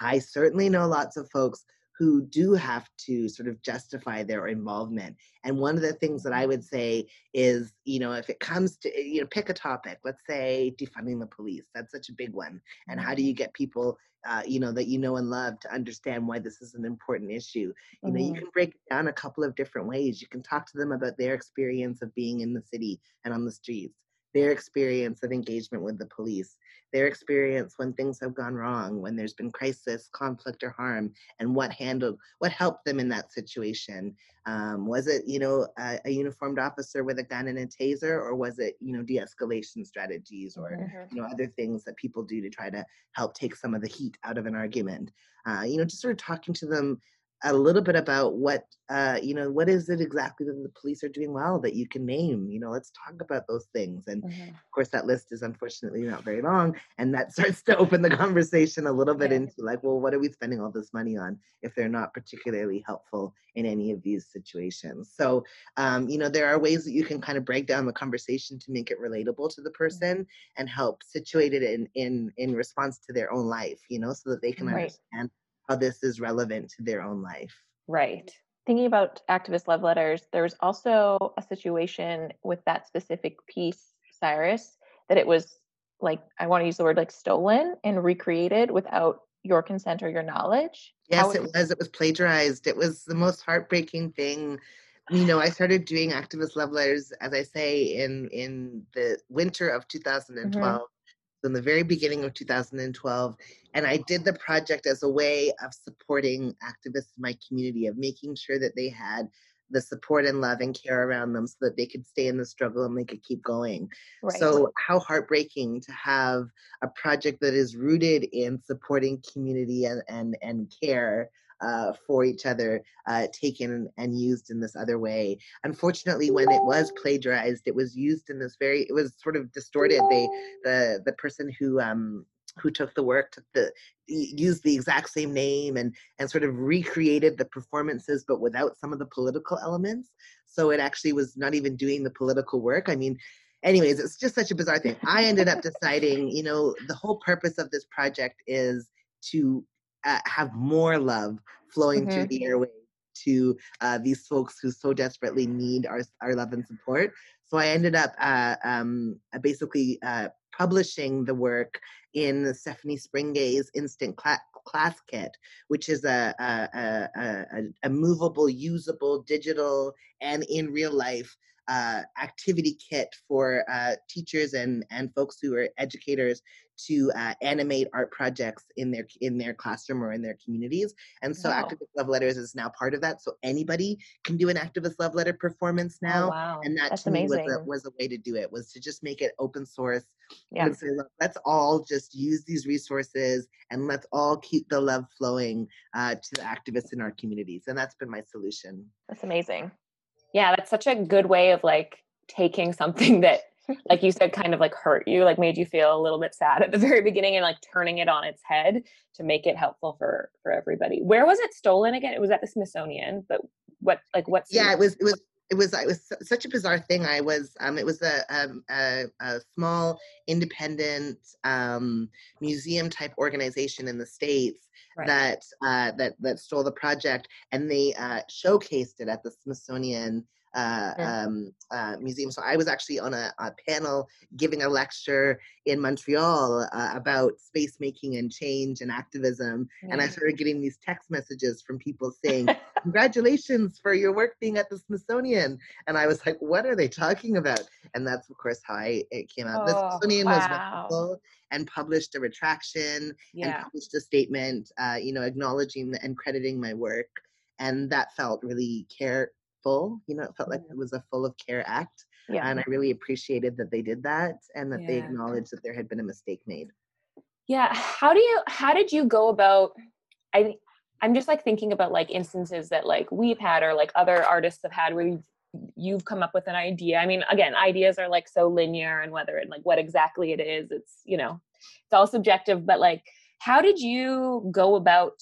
I certainly know lots of folks who do have to sort of justify their involvement. And one of the things that I would say is, you know, if it comes to, you know, pick a topic, let's say defunding the police, that's such a big one. And how do you get people, uh, you know, that you know and love to understand why this is an important issue? You know, you mm-hmm. can break it down a couple of different ways. You can talk to them about their experience of being in the city and on the streets their experience of engagement with the police, their experience when things have gone wrong, when there's been crisis, conflict, or harm, and what handled, what helped them in that situation. Um, was it, you know, a, a, uniformed officer with a gun and a taser, or was it, you know, de-escalation strategies, or mm-hmm. you know, other things that people do to try to help take some of the heat out of an argument? Uh, you know, just sort of talking to them a little bit about what uh, you know what is it exactly that the police are doing well that you can name you know let's talk about those things and mm-hmm. of course that list is unfortunately not very long and that starts to open the conversation a little bit into like well what are we spending all this money on if they're not particularly helpful in any of these situations so um, you know there are ways that you can kind of break down the conversation to make it relatable to the mm-hmm. person mm-hmm. and help situate it in in in response to their own life you know so that they can right. understand how this is relevant to their own life. Right. Thinking about activist love letters, there's also a situation with that specific piece, Cyrus, that it was like, I want to use the word like stolen and recreated without your consent or your knowledge. Yes, it was. It was plagiarized. It was the most heartbreaking thing you know i started doing activist love letters as i say in in the winter of 2012 mm-hmm in the very beginning of 2012. And I did the project as a way of supporting activists in my community, of making sure that they had the support and love and care around them so that they could stay in the struggle and they could keep going. Right. So, how heartbreaking to have a project that is rooted in supporting community and, and, and care uh, for each other uh, taken and used in this other way. Unfortunately, when it was plagiarized, it was used in this very, it was sort of distorted. They, the, the person who, um, who took the work took the used the exact same name and and sort of recreated the performances but without some of the political elements so it actually was not even doing the political work i mean anyways it's just such a bizarre thing i ended up deciding you know the whole purpose of this project is to uh, have more love flowing mm-hmm. through the airways to uh, these folks who so desperately need our, our love and support. So I ended up uh, um, uh, basically uh, publishing the work in Stephanie Springgay's Instant Cla- Class Kit, which is a, a, a, a, movable, usable, digital, and in real life uh, activity kit for uh, teachers and, and folks who are educators to uh, animate art projects in their in their classroom or in their communities. And so wow. Activist Love Letters is now part of that. So anybody can do an Activist Love Letter performance oh, now. Oh, wow. And that That's to amazing. me was a, was a way to do it, was to just make it open source. Yeah. Say, let's all just use these resources and let's all keep the love flowing uh, to the activists in our communities. And that's been my solution. That's amazing. Yeah, that's such a good way of like taking something that like you said, kind of like hurt you, like made you feel a little bit sad at the very beginning and like turning it on its head to make it helpful for for everybody. Where was it stolen again? It was at the Smithsonian, but what like what's Yeah, it was it was it was it was such a bizarre thing. I was um, it was a, um, a, a small independent um, museum type organization in the states right. that uh, that that stole the project, and they uh, showcased it at the Smithsonian uh, um, uh, museum. So I was actually on a, a panel giving a lecture in Montreal uh, about space making and change and activism. And I started getting these text messages from people saying, Congratulations for your work being at the Smithsonian. And I was like, What are they talking about? And that's, of course, how I, it came out. Oh, the Smithsonian wow. was wonderful and published a retraction yeah. and published a statement, uh, you know, acknowledging and crediting my work. And that felt really care full. You know, it felt like it was a full of care act. Yeah. And I really appreciated that they did that and that yeah. they acknowledged that there had been a mistake made. Yeah. How do you how did you go about I I'm just like thinking about like instances that like we've had or like other artists have had where you've you've come up with an idea. I mean, again, ideas are like so linear and whether it like what exactly it is, it's, you know, it's all subjective, but like how did you go about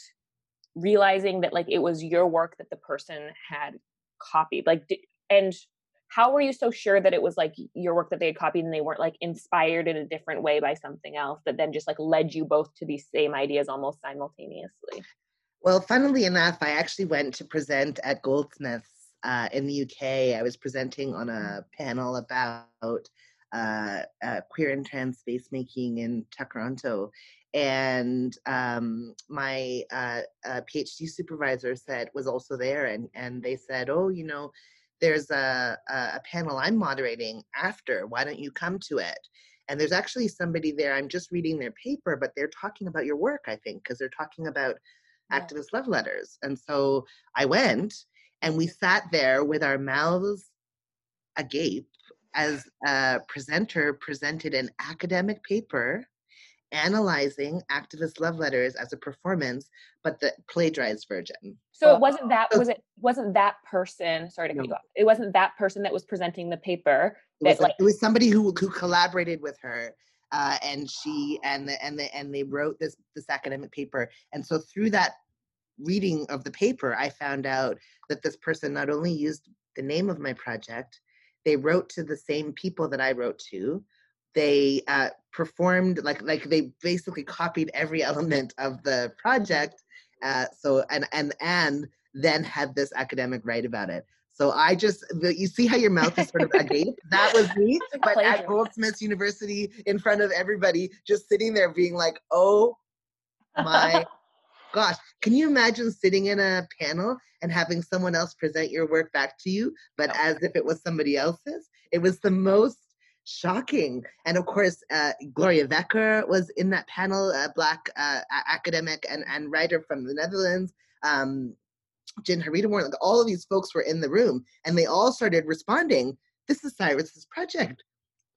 realizing that like it was your work that the person had copied like and how were you so sure that it was like your work that they had copied and they weren't like inspired in a different way by something else that then just like led you both to these same ideas almost simultaneously Well, funnily enough, I actually went to present at Goldsmiths uh, in the UK. I was presenting on a panel about uh, uh, queer and trans space making in Toronto. And um, my uh, PhD supervisor said was also there, and and they said, "Oh, you know, there's a, a panel I'm moderating after. Why don't you come to it?" And there's actually somebody there. I'm just reading their paper, but they're talking about your work, I think, because they're talking about yeah. activist love letters. And so I went and we sat there with our mouths agape as a presenter presented an academic paper analyzing activist love letters as a performance, but the plagiarized version. So it wasn't that was it wasn't that person. Sorry to cut no. you off. It wasn't that person that was presenting the paper. That it was, like it was somebody who who collaborated with her, uh, and she and the, and the, and they wrote this this academic paper. And so through that reading of the paper, I found out that this person not only used the name of my project, they wrote to the same people that I wrote to. They uh, performed like like they basically copied every element of the project. Uh, so and and and then had this academic write about it. So I just, you see how your mouth is sort of agape? That was me, but at Goldsmiths University in front of everybody, just sitting there being like, oh my gosh, can you imagine sitting in a panel and having someone else present your work back to you, but oh. as if it was somebody else's? It was the most shocking. And of course, uh, Gloria Wekker was in that panel, a Black uh, academic and, and writer from the Netherlands. Um, Jin Haritaworn, like all of these folks were in the room and they all started responding. This is Cyrus's project.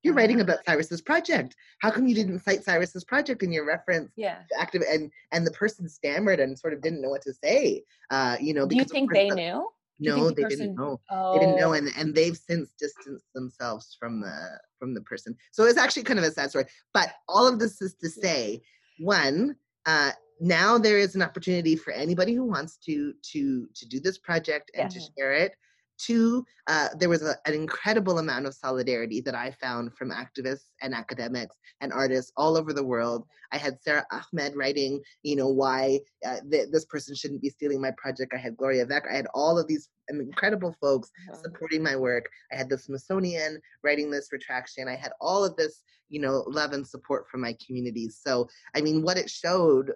You're writing about Cyrus's project. How come you didn't cite Cyrus's project in your reference? Yeah. Active and and the person stammered and sort of didn't know what to say. Uh, you know, do you think they knew? No, the they person... didn't know. Oh. They didn't know, and and they've since distanced themselves from the from the person. So it's actually kind of a sad story. But all of this is to say, one, uh, now there is an opportunity for anybody who wants to to to do this project and yeah. to share it Two, uh, there was a, an incredible amount of solidarity that I found from activists and academics and artists all over the world. I had Sara Ahmed writing, you know, why uh, th- this person shouldn't be stealing my project. I had Gloria Wekker. I had all of these incredible folks uh-huh. supporting my work. I had the Smithsonian writing this retraction. I had all of this, you know, love and support from my communities. So, I mean, what it showed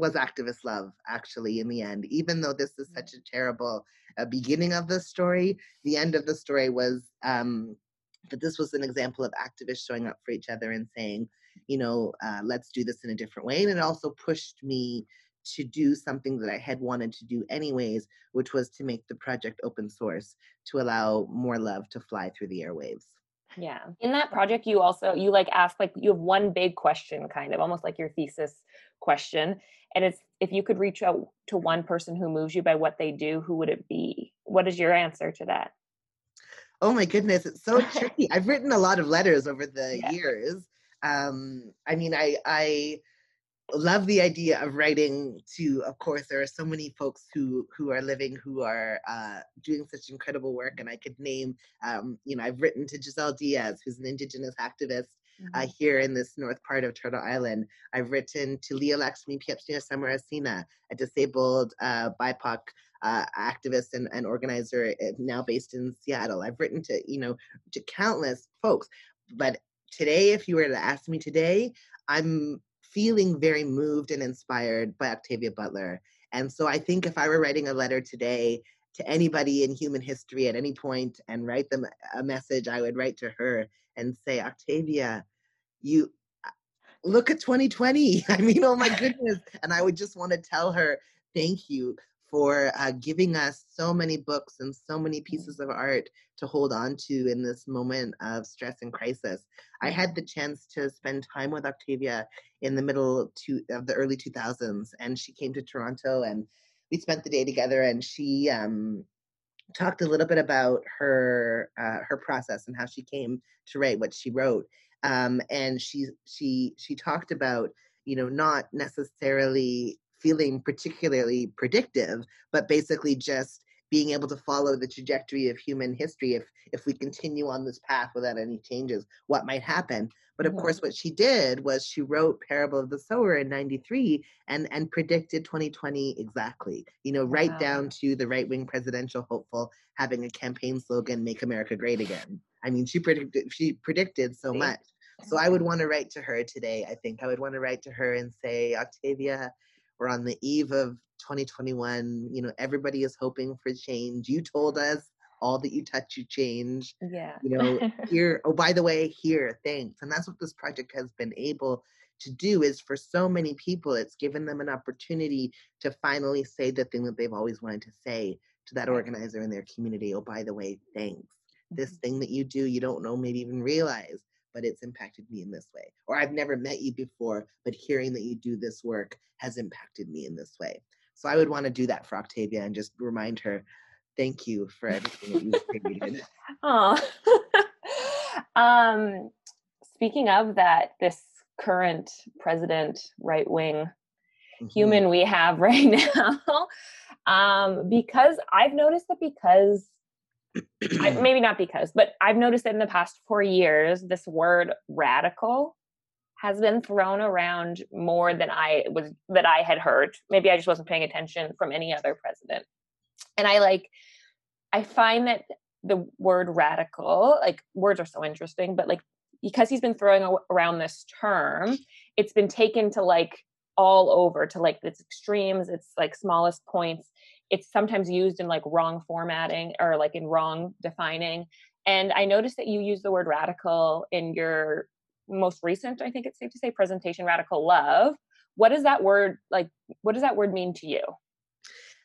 was activist love actually in the end even though this is such a terrible uh, beginning of the story the end of the story was um, that this was an example of activists showing up for each other and saying you know uh, let's do this in a different way and it also pushed me to do something that i had wanted to do anyways which was to make the project open source to allow more love to fly through the airwaves yeah. In that project you also you like ask like you have one big question kind of almost like your thesis question and it's if you could reach out to one person who moves you by what they do who would it be? What is your answer to that? Oh my goodness it's so tricky. I've written a lot of letters over the yeah. years. Um i mean i i love the idea of writing to of course there are so many folks who who are living who are uh, doing such incredible work and i could name um, you know i've written to giselle diaz who's an indigenous activist uh, mm-hmm. here in this north part of Turtle Island. I've written to Leah Lakshmi Piepzna-Samarasinha, a disabled uh, BIPOC uh, activist and, and organizer eh, now based in Seattle. I've written to, you know, to countless folks. But today, if you were to ask me today, I'm feeling very moved and inspired by Octavia Butler. And so I think if I were writing a letter today to anybody in human history at any point and write them a message, I would write to her and say, Octavia, you uh, look at 2020. I mean, oh my goodness. And I would just want to tell her, thank you for uh, giving us so many books and so many pieces of art to hold on to in this moment of stress and crisis. I had the chance to spend time with Octavia in the middle to, of the early 2000s, and she came to Toronto and we spent the day together. And she um, talked a little bit about her uh, her process and how she came to write what she wrote. Um, and she she she talked about you know not necessarily feeling particularly predictive, but basically just being able to follow the trajectory of human history if if we continue on this path without any changes what might happen but of mm-hmm. course what she did was she wrote parable of the sower in 93 and and predicted 2020 exactly you know right wow. down to the right wing presidential hopeful having a campaign slogan make america great again i mean she predicted she predicted so much so I would want to write to her today. I think I would want to write to her and say, Octavia, we're on the eve of 2021. You know, everybody is hoping for change. You told us all that you touch, you change. Yeah. You know, here, oh, by the way, here, thanks. And that's what this project has been able to do is for so many people, it's given them an opportunity to finally say the thing that they've always wanted to say to that organizer in their community. Oh, by the way, thanks. This mm-hmm. thing that you do, you don't know, maybe even realize but it's impacted me in this way. Or I've never met you before, but hearing that you do this work has impacted me in this way. So I would want to do that for Octavia and just remind her, thank you for everything that you've created. Oh. um, speaking of that, this current president, right wing mm-hmm. human we have right now, um, because I've noticed that because I, maybe not because, but I've noticed that in the past four years, this word radical has been thrown around more than I was that I had heard. Maybe I just wasn't paying attention from any other president. And I like I find that the word radical, like words are so interesting, but like because he's been throwing around this term, it's been taken to like all over to like its extremes, its like smallest points it's sometimes used in like wrong formatting or like in wrong defining. And I noticed that you use the word radical in your most recent, I think it's safe to say, presentation, radical love. What does that word like? What does that word mean to you?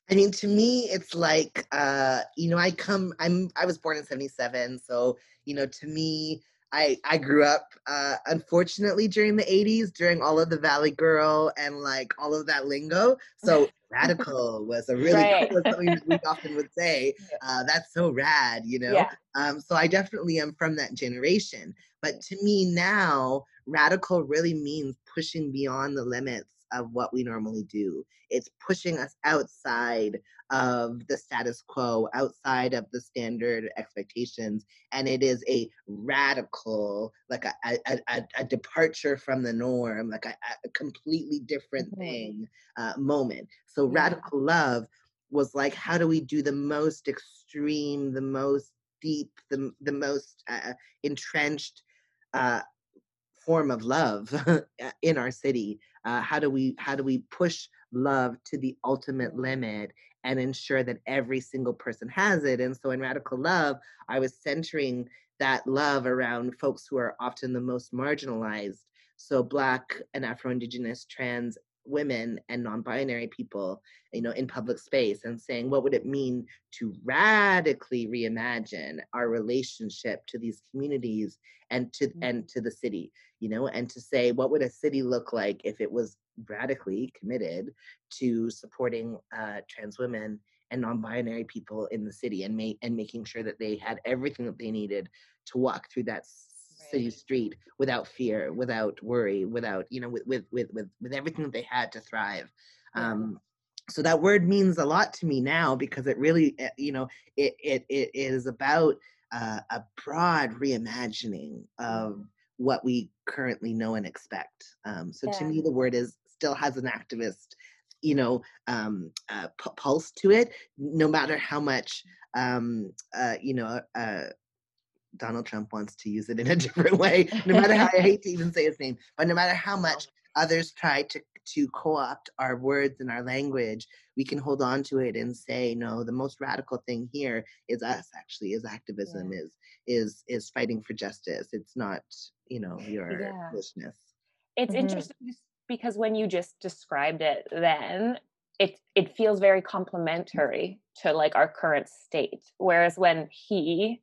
I mean, to me, it's like, uh, you know, I come, I'm, I was born in 77. So, you know, to me, I, I grew up, uh, unfortunately, during the 80s, during all of the Valley Girl and like all of that lingo. So radical was a really right. cool, something that we often would say. Uh, that's so rad, you know? Yeah. Um, so I definitely am from that generation. But to me now, radical really means pushing beyond the limits of what we normally do. It's pushing us outside of the status quo, outside of the standard expectations. And it is a radical, like a, a, a, a departure from the norm, like a, a completely different thing uh, moment. So, radical love was like, how do we do the most extreme, the most deep, the, the most uh, entrenched uh, form of love in our city? Uh, how do we how do we push love to the ultimate limit and ensure that every single person has it. And so in Radical Love, I was centering that love around folks who are often the most marginalized. So Black and Afro Indigenous trans women and non-binary people you know in public space and saying what would it mean to radically reimagine our relationship to these communities and to mm-hmm. and to the city you know and to say what would a city look like if it was radically committed to supporting uh, trans women and non-binary people in the city and make and making sure that they had everything that they needed to walk through that right. city street without fear, without worry, without you know with with with with, with everything that they had to thrive. Um, so that word means a lot to me now because it really eh, you know it it, it is about uh, a broad reimagining of mm-hmm. What we currently know and expect. Um, so yeah. to me, the word is still has an activist you know um, uh, p- pulse to it no matter how much um, uh, you know uh, donald trump wants to use it in a different way no matter how i hate to even say his name but no matter how much others try to to co-opt our words and our language we can hold on to it and say no the most radical thing here is us actually is activism yeah. is is is fighting for justice it's not you know your yeah. foolishness it's mm-hmm. interesting because when you just described it then it it feels very complementary to like our current state whereas when he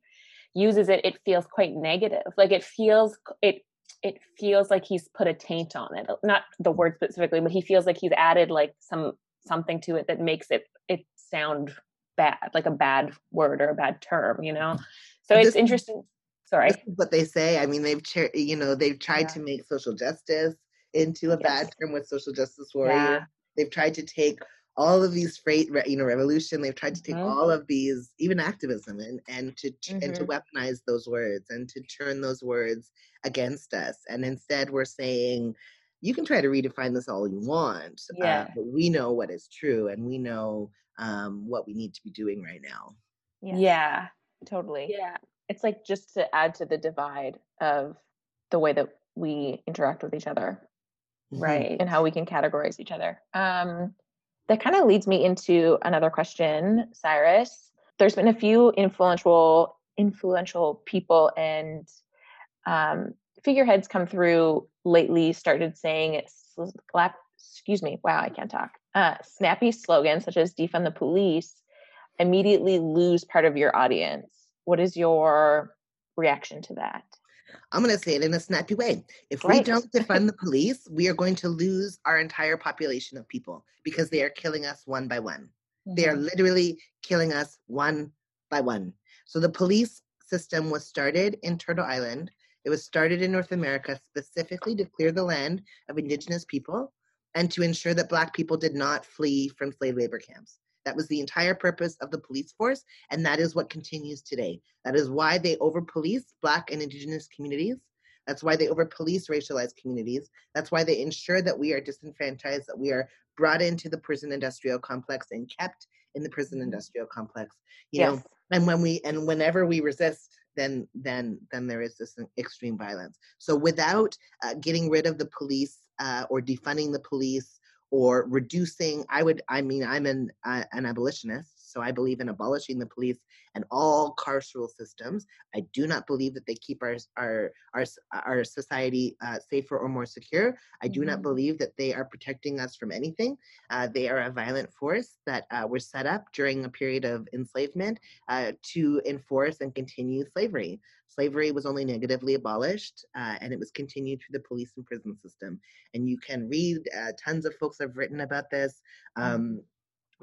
uses it it feels quite negative. Like it feels it it feels like he's put a taint on it. Not the word specifically but he feels like he's added like some something to it that makes it it sound bad like a bad word or a bad term you know? So it's interesting sorry what they say i mean they've you know they've tried yeah. to make social justice into a yes. bad term with social justice warrior. Yeah. They've tried to take all of these freight, you know, revolution. They've tried to take mm-hmm. all of these, even activism, and and to mm-hmm. and to mm-hmm. weaponize those words and to turn those words against us. And instead, we're saying, you can try to redefine this all you want, uh, yeah. Uh, but we know what is true, and we know um, what we need to be doing right now. Yeah. yeah, totally. Yeah, it's like just to add to the divide of the way that we interact with each other, mm-hmm. right, and how we can categorize each other. Um, that kind of leads me into another question, Cyrus. There's been a few influential influential people and um, figureheads come through lately. Started saying slap excuse me, wow, I can't talk. Uh, snappy slogans such as defund the police immediately lose part of your audience. What is your reaction to that? I'm going to say it in a snappy way. If right. we don't defund the police, we are going to lose our entire population of people because they are killing us one by one. Mm-hmm. They are mm-hmm. literally killing us one by one. So the police system was started in Turtle Island. It was started in North America specifically to clear the land of indigenous people and to ensure that Black people did not flee from slave labor camps. That was the entire purpose of the police force, and that is what continues today. That is why they over police Black and Indigenous communities. That's why they over police racialized communities. That's why they ensure that we are disenfranchised, that we are brought into the prison industrial complex and kept in the prison mm-hmm. industrial complex. You yes. know, and when we and whenever we resist, then then then there is this extreme violence. So without uh, getting rid of the police uh, or defunding the police or reducing i would i mean i'm an uh, an abolitionist so i believe in abolishing the police and all carceral systems i do not believe that they keep our our our, our society uh, safer or more secure i do mm-hmm. not believe that they are protecting us from anything uh, they are a violent force that uh, were set up during a period of enslavement uh, to enforce and continue slavery slavery was only negatively abolished uh, and it was continued through the police and prison system. And you can read, uh, tons of folks have written about this. Mm-hmm.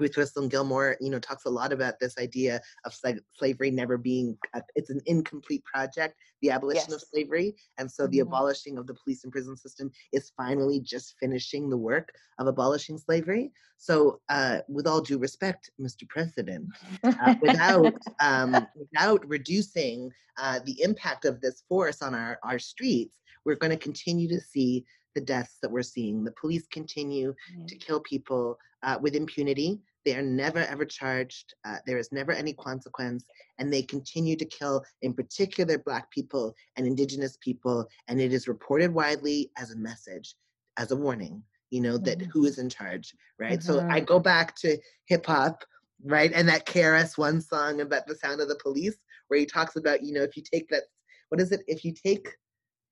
Ruth Russell Gilmore, you know, talks a lot about this idea of slavery never being, a, it's an incomplete project, the abolition yes. of slavery. And so mm-hmm. the abolishing of the police and prison system is finally just finishing the work of abolishing slavery. So uh, with all due respect, Mr. President, uh, without, um, without reducing uh, the impact of this force on our, our streets, we're going to continue to see the deaths that we're seeing. The police continue mm-hmm. to kill people uh, with impunity. They are never ever charged. Uh, there is never any consequence, and they continue to kill, in particular, Black people and Indigenous people. And it is reported widely as a message, as a warning. You know that mm-hmm. who is in charge, right? Mm-hmm. So I mm-hmm. go back to hip hop, right, and that KRS One song about the sound of the police, where he talks about, you know, if you take that, what is it? If you take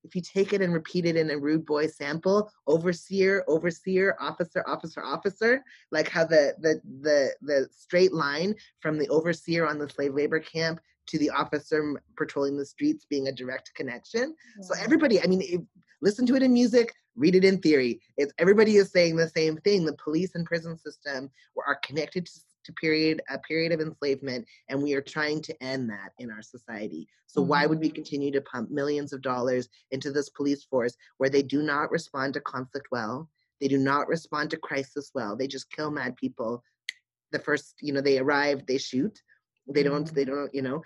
if you take it and repeat it in a rude boy sample, overseer, overseer, officer, officer, officer, like how the the the the straight line from the overseer on the slave labor camp to the officer patrolling the streets being a direct connection. Yeah. So everybody, I mean, if, listen to it in music, read it in theory. It's everybody is saying the same thing. The police and prison system are connected to to period a period of enslavement and we are trying to end that in our society so mm-hmm. why would we mm-hmm. continue to pump millions of dollars into this police force where they do not respond to conflict well they do not respond to crisis well they just kill mad people the first you know they arrive they shoot they don't mm-hmm. they don't you know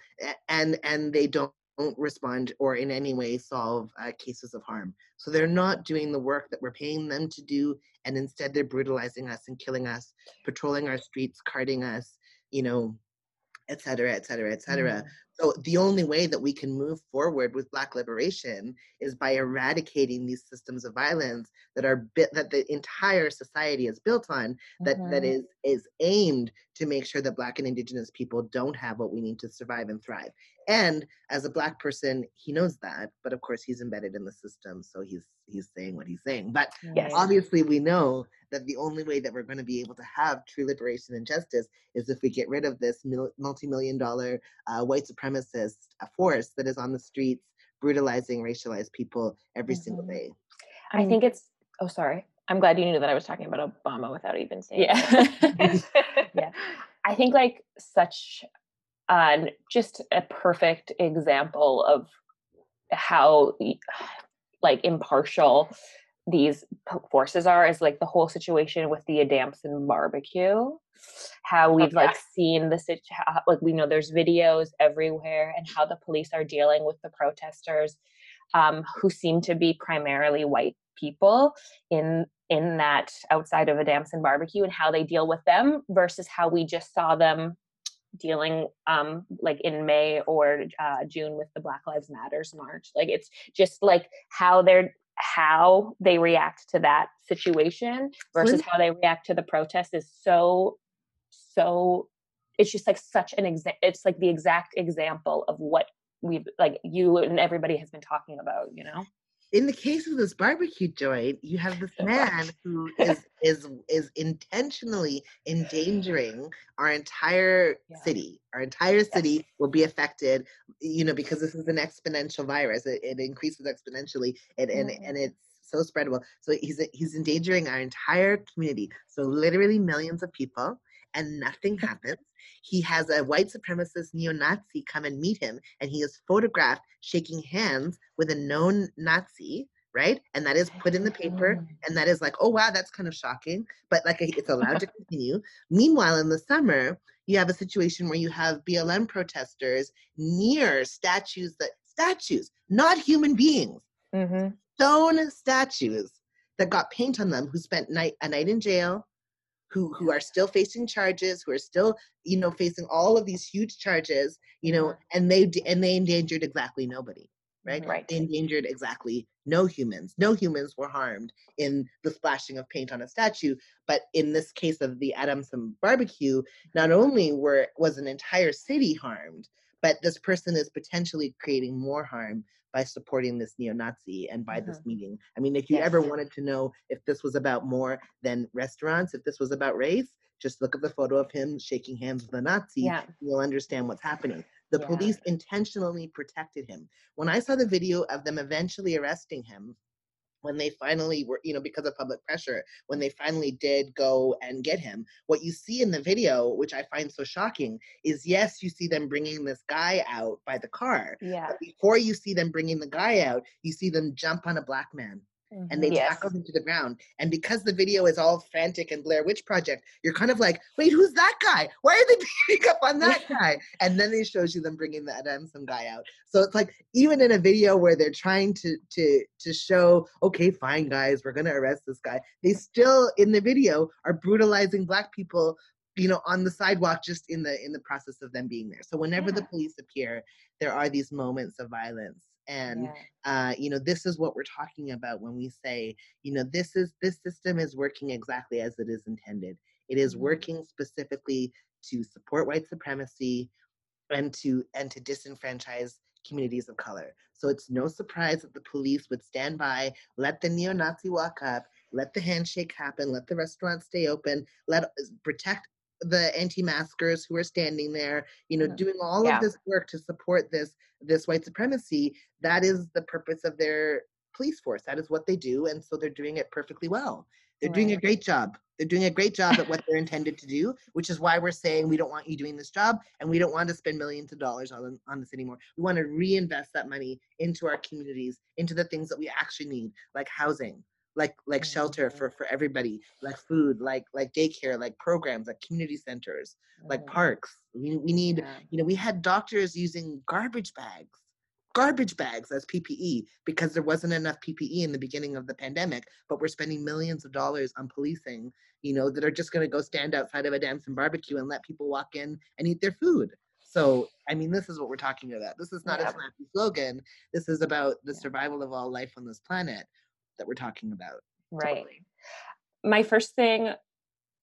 and and they don't don't respond or in any way solve uh, cases of harm. So they're not doing the work that we're paying them to do, and instead they're brutalizing us and killing us, patrolling our streets, carting us, you know, et cetera, et cetera, et cetera. Mm. So the only way that we can move forward with Black liberation is by eradicating these systems of violence that are bit that the entire society is built on, that, mm-hmm. that is is aimed to make sure that Black and Indigenous people don't have what we need to survive and thrive. And as a Black person, he knows that, but of course he's embedded in the system, so he's he's saying what he's saying. But yes. obviously, we know that the only way that we're going to be able to have true liberation and justice is if we get rid of this multi-million dollar uh, white supremacist uh, force that is on the streets brutalizing racialized people every mm-hmm. single day. I think it's. Oh, sorry. I'm glad you knew that I was talking about Obama without even saying. Yeah. yeah. I think like such uh, just a perfect example of how like impartial these forces are is like the whole situation with the Adamson barbecue. How we've okay. like seen the situation, like we know there's videos everywhere, and how the police are dealing with the protesters, um, who seem to be primarily white people in in that outside of Adamson barbecue, and how they deal with them versus how we just saw them dealing um like in May or uh, June with the Black Lives Matters march. Like it's just like how they're how they react to that situation versus how they react to the protest is so so it's just like such an example it's like the exact example of what we've like you and everybody has been talking about you know in the case of this barbecue joint, you have this man who is is is intentionally endangering our entire yeah. city. Our entire city yes. will be affected, you know, because this is an exponential virus. It, it increases exponentially, and and, mm-hmm. and it's so spreadable. So he's he's endangering our entire community. So literally millions of people, and nothing happens he has a white supremacist neo Nazi come and meet him, and he is photographed shaking hands with a known Nazi, right? And that is put in the paper, mm. and that is like, oh wow, that's kind of shocking, but like it's allowed to continue. Meanwhile, in the summer, you have a situation where you have BLM protesters near statues that statues, not human beings, mm-hmm. stone statues that got paint on them, who spent night a night in jail, who who are still facing charges, who are still you know facing all of these huge charges, you know, mm-hmm. and they and they endangered exactly nobody, right? Right. They endangered exactly no humans. No humans were harmed in the splashing of paint on a statue. But in this case of the Adamson barbecue, not only were was an entire city harmed, but this person is potentially creating more harm by supporting this neo-Nazi and by mm-hmm. this meeting. I mean, if you yes. ever wanted to know if this was about more than restaurants, if this was about race, just look at the photo of him shaking hands with a Nazi. Yeah. You'll understand what's happening. The yeah. police intentionally protected him. When I saw the video of them eventually arresting him, when they finally were, you know, because of public pressure, when they finally did go and get him, what you see in the video, which I find so shocking, is yes, you see them bringing this guy out by the car. Yeah. But before you see them bringing the guy out, you see them jump on a black man. Mm-hmm. and they yes. tackle him to the ground. And because the video is all frantic and Blair Witch Project, you're kind of like, wait, who's that guy? Why are they beating up on that guy? and then they shows you them bringing the um, Adamson guy out. So it's like even in a video where they're trying to to to show, okay, fine guys, we're gonna arrest this guy. They still in the video are brutalizing black people you know on the sidewalk just in the in the process of them being there so whenever yeah. the police appear there are these moments of violence and yeah. uh, you know this is what we're talking about when we say you know this is this system is working exactly as it is intended it is mm-hmm. working specifically to support white supremacy and to and to disenfranchise communities of color so it's no surprise that the police would stand by let the neo-nazi walk up let the handshake happen let the restaurant stay open let protect the anti-maskers who are standing there you know mm-hmm. doing all yeah. of this work to support this this white supremacy that is the purpose of their police force that is what they do and so they're doing it perfectly well they're right. doing a great job they're doing a great job at what they're intended to do which is why we're saying we don't want you doing this job and we don't want to spend millions of dollars on, on this anymore we want to reinvest that money into our communities into the things that we actually need like housing like like mm-hmm. shelter for for everybody like food like like daycare like programs like community centers mm-hmm. like parks we, we need yeah. you know we had doctors using garbage bags garbage bags as ppe because there wasn't enough ppe in the beginning of the pandemic but we're spending millions of dollars on policing you know that are just going to go stand outside of Adamson barbecue and let people walk in and eat their food so i mean this is what we're talking about this is not yeah. a snappy slogan this is about the survival of all life on this planet that we're talking about. Right. Totally. My first thing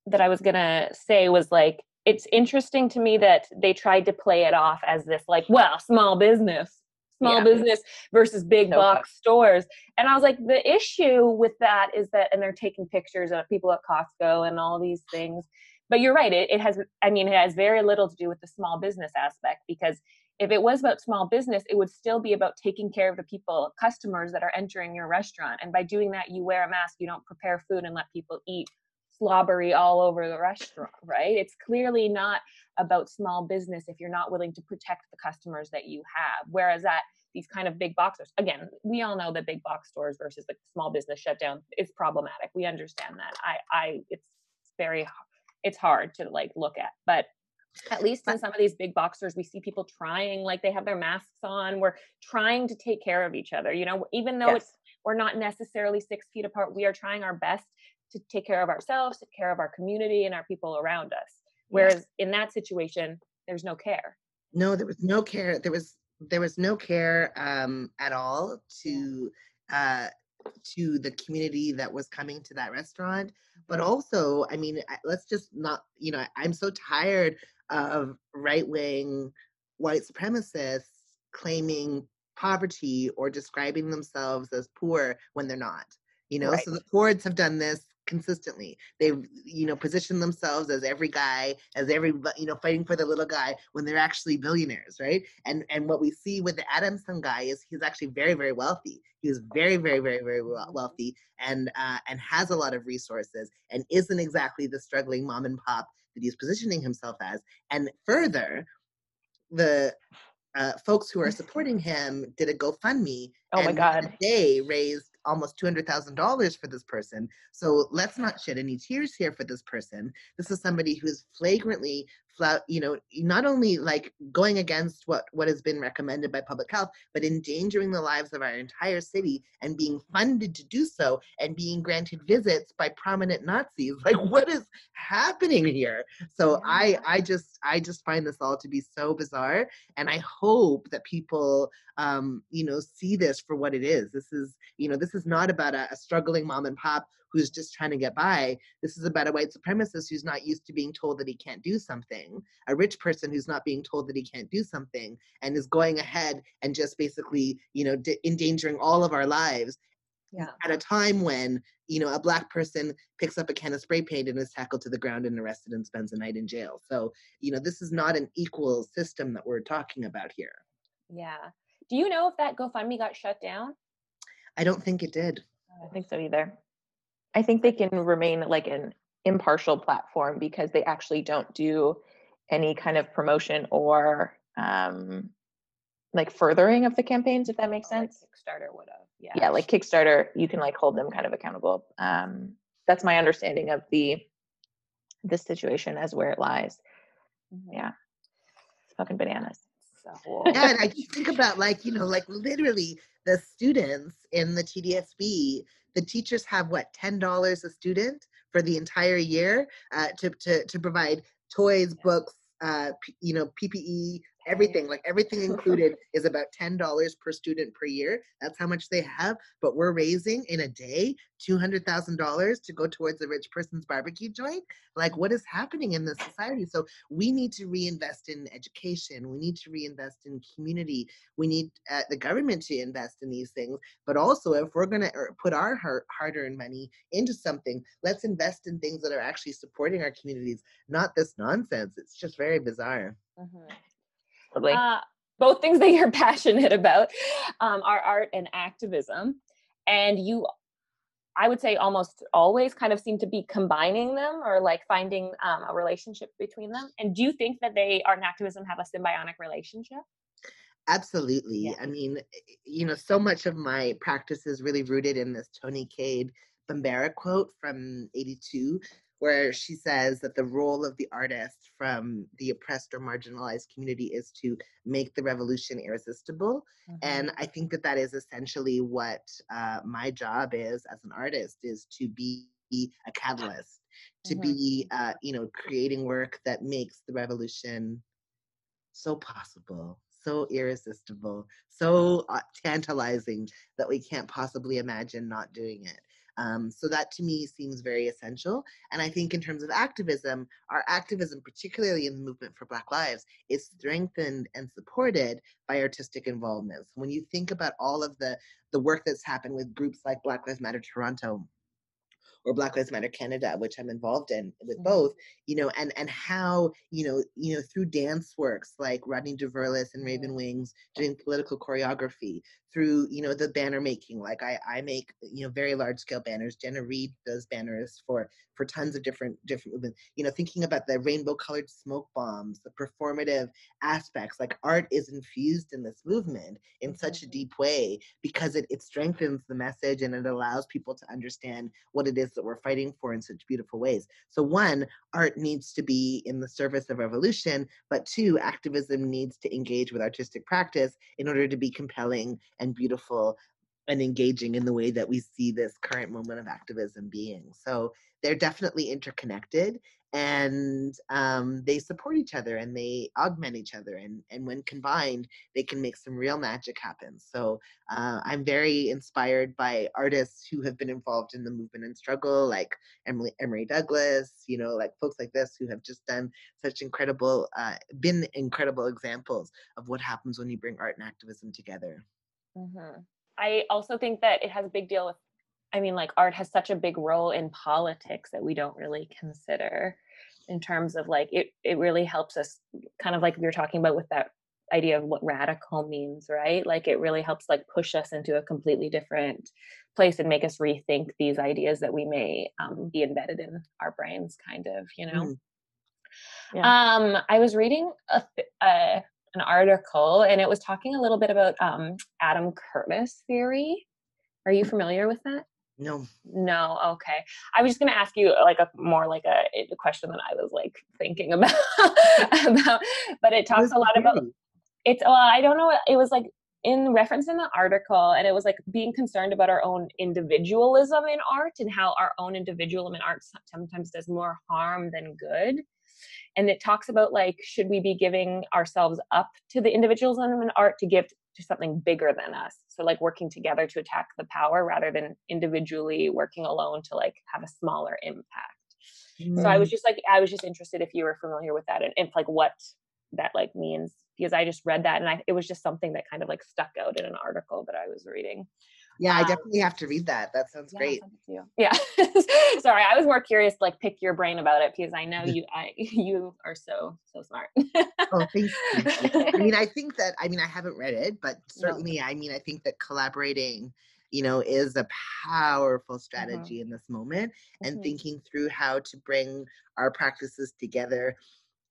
that I was going to say was like, it's interesting to me that they tried to play it off as this, like, well, small business, small yeah. business versus big box stores. And I was like, the issue with that is that, and they're taking pictures of people at Costco and all these things. But you're right. It, it has, I mean, it has very little to do with the small business aspect because if it was about small business, it would still be about taking care of the people, customers that are entering your restaurant. And by doing that, you wear a mask, you don't prepare food and let people eat slobbery all over the restaurant, right? It's clearly not about small business if you're not willing to protect the customers that you have. Whereas at these kind of big box stores, again, we all know that big box stores versus the small business shutdown is problematic. We understand that. I, I, it's very, it's hard to like look at, but at least in some of these big boxers we see people trying like they have their masks on. We're trying to take care of each other you know? Even though yes. it's we're not necessarily six feet apart we are trying our best to take care of ourselves take care of our community and our people around us. Whereas in that situation there's no care. No there was no care. There was there was no care um at all to uh to the community that was coming to that restaurant. But also i mean let's just not you know i'm so tired of right wing white supremacists claiming poverty or describing themselves as poor when they're not. You know, right. so the Fords have done this consistently. They've, you know, positioned themselves as every guy, as every, you know, fighting for the little guy when they're actually billionaires, right? And and what we see with the Adamson guy is he's actually very, very wealthy. He was very, very, very, very wealthy and uh, and has a lot of resources and isn't exactly the struggling mom and pop that he's positioning himself as. And further, the uh, folks who are supporting him did a GoFundMe. Oh my God. They raised almost $200,000 for this person. So let's not shed any tears here for this person. This is somebody who's flagrantly you know, not only like going against what what has been recommended by public health, but endangering the lives of our entire city and being funded to do so and being granted visits by prominent Nazis. Like, what is happening here? So I I just I just find this all to be so bizarre, and I hope that people um, you know see this for what it is. This is you know this is not about a, a struggling mom and pop who's just trying to get by. This is about a white supremacist who's not used to being told that he can't do something, a rich person who's not being told that he can't do something, and is going ahead and just basically, you know, d- endangering all of our lives. Yeah. At a time when you know a black person picks up a can of spray paint and is tackled to the ground and arrested and spends a night in jail. So you know this is not an equal system that we're talking about here. Yeah. Do you know if that GoFundMe got shut down? I don't think it did. I don't think so either. I think they can remain like an impartial platform because they actually don't do any kind of promotion or um, like furthering of the campaigns, if that makes oh, sense. Like Kickstarter would have, yeah. Yeah, like Kickstarter, you can like hold them kind of accountable. Um, that's my understanding of the this situation as where it lies. Mm-hmm. Yeah, it's fucking bananas. So. yeah, and I just think about like you know, like literally the students in the TDSB the teachers have what ten dollars a student for the entire year uh, to, to to provide toys, books, uh, you know, PPE, everything like everything included is about $10 per student per year. That's how much they have but we're raising in a day $200000 to go towards a rich person's barbecue joint. Like what is happening in this society? So we need to reinvest in education. We need to reinvest in community. We need uh, the government to invest in these things. But also if we're going to er, put our hard-earned money into something let's invest in things that are actually supporting our communities not this nonsense. It's just very bizarre Uh, both things that you're passionate about um, are art and activism. And you, I would say, almost always kind of seem to be combining them or like finding um, a relationship between them. And do you think that they, art and activism, have a symbiotic relationship? Absolutely. Yeah. I mean, you know, so much of my practice is really rooted in this Toni Cade Bambara quote from 82 where she says that the role of the artist from the oppressed or marginalized community is to make the revolution irresistible. Mm-hmm. And I think that that is essentially what uh, my job is as an artist is to be a catalyst, to mm-hmm. be, uh, you know, creating work that makes the revolution so possible so irresistible, so uh, tantalizing that we can't possibly imagine not doing it. Um, so that to me seems very essential. And I think in terms of activism, our activism, particularly in the movement for Black Lives, is strengthened and supported by artistic involvement. When you think about all of the the work that's happened with groups like Black Lives Matter Toronto, or Black Lives Matter Canada, which I'm involved in with mm-hmm. both, you know, and and how you know you know through dance works like Rodney Diverlus and Raven Wings doing political choreography, through you know the banner making like i i make you know very large scale banners jenna reed does banners for for tons of different different movements you know thinking about the rainbow colored smoke bombs the performative aspects like art is infused in this movement in such a mm-hmm. deep way because it, it strengthens the message and it allows people to understand what it is that we're fighting for in such beautiful ways so one art needs to be in the service of revolution but two activism needs to engage with artistic practice in order to be compelling and beautiful and engaging in the way that we see this current moment of activism being. So they're definitely interconnected and um, they support each other and they augment each other. And, and when combined, they can make some real magic happen. So uh, I'm very inspired by artists who have been involved in the movement and struggle, like Emily Emory Douglas, you know, like folks like this who have just done such incredible, uh, been incredible examples of what happens when you bring art and activism together. Mm-hmm. I also think that it has a big deal with, I mean, like art has such a big role in politics that we don't really consider in terms of like it, it really helps us kind of like we were talking about with that idea of what radical means, right? Like it really helps like push us into a completely different place and make us rethink these ideas that we may um, be embedded in our brains, kind of, you know. Mm. Yeah. Um, I was reading a, a, an article and it was talking a little bit about um, Adam Curtis theory. Are you familiar with that? No. No. Okay. I was just going to ask you like a more like a, eh, a, question that I was like thinking about, about but it talks a lot about it's, well, I don't know. It was like in reference in the article and it was like being concerned about our own individualism in art and how our own individualism in art sometimes does more harm than good and it talks about like should we be giving ourselves up to the individualism in art to give to something bigger than us so like working together to attack the power rather than individually working alone to like have a smaller impact mm-hmm. so i was mm. just like i was just interested if you were familiar with that and if like what that like means because i just read that and I, it was just something that kind of like stuck out in an article that i was reading yeah, I um, definitely have to read that. That sounds yeah, great. Yeah. Sorry, I was more curious to like pick your brain about it because I know you I you are so so smart. oh, thank you. I mean, I think that I mean I haven't read it, but certainly no. I mean I think that collaborating you know is a powerful mm-hmm. strategy mm-hmm. in this moment and mm-hmm. thinking through how to bring our practices together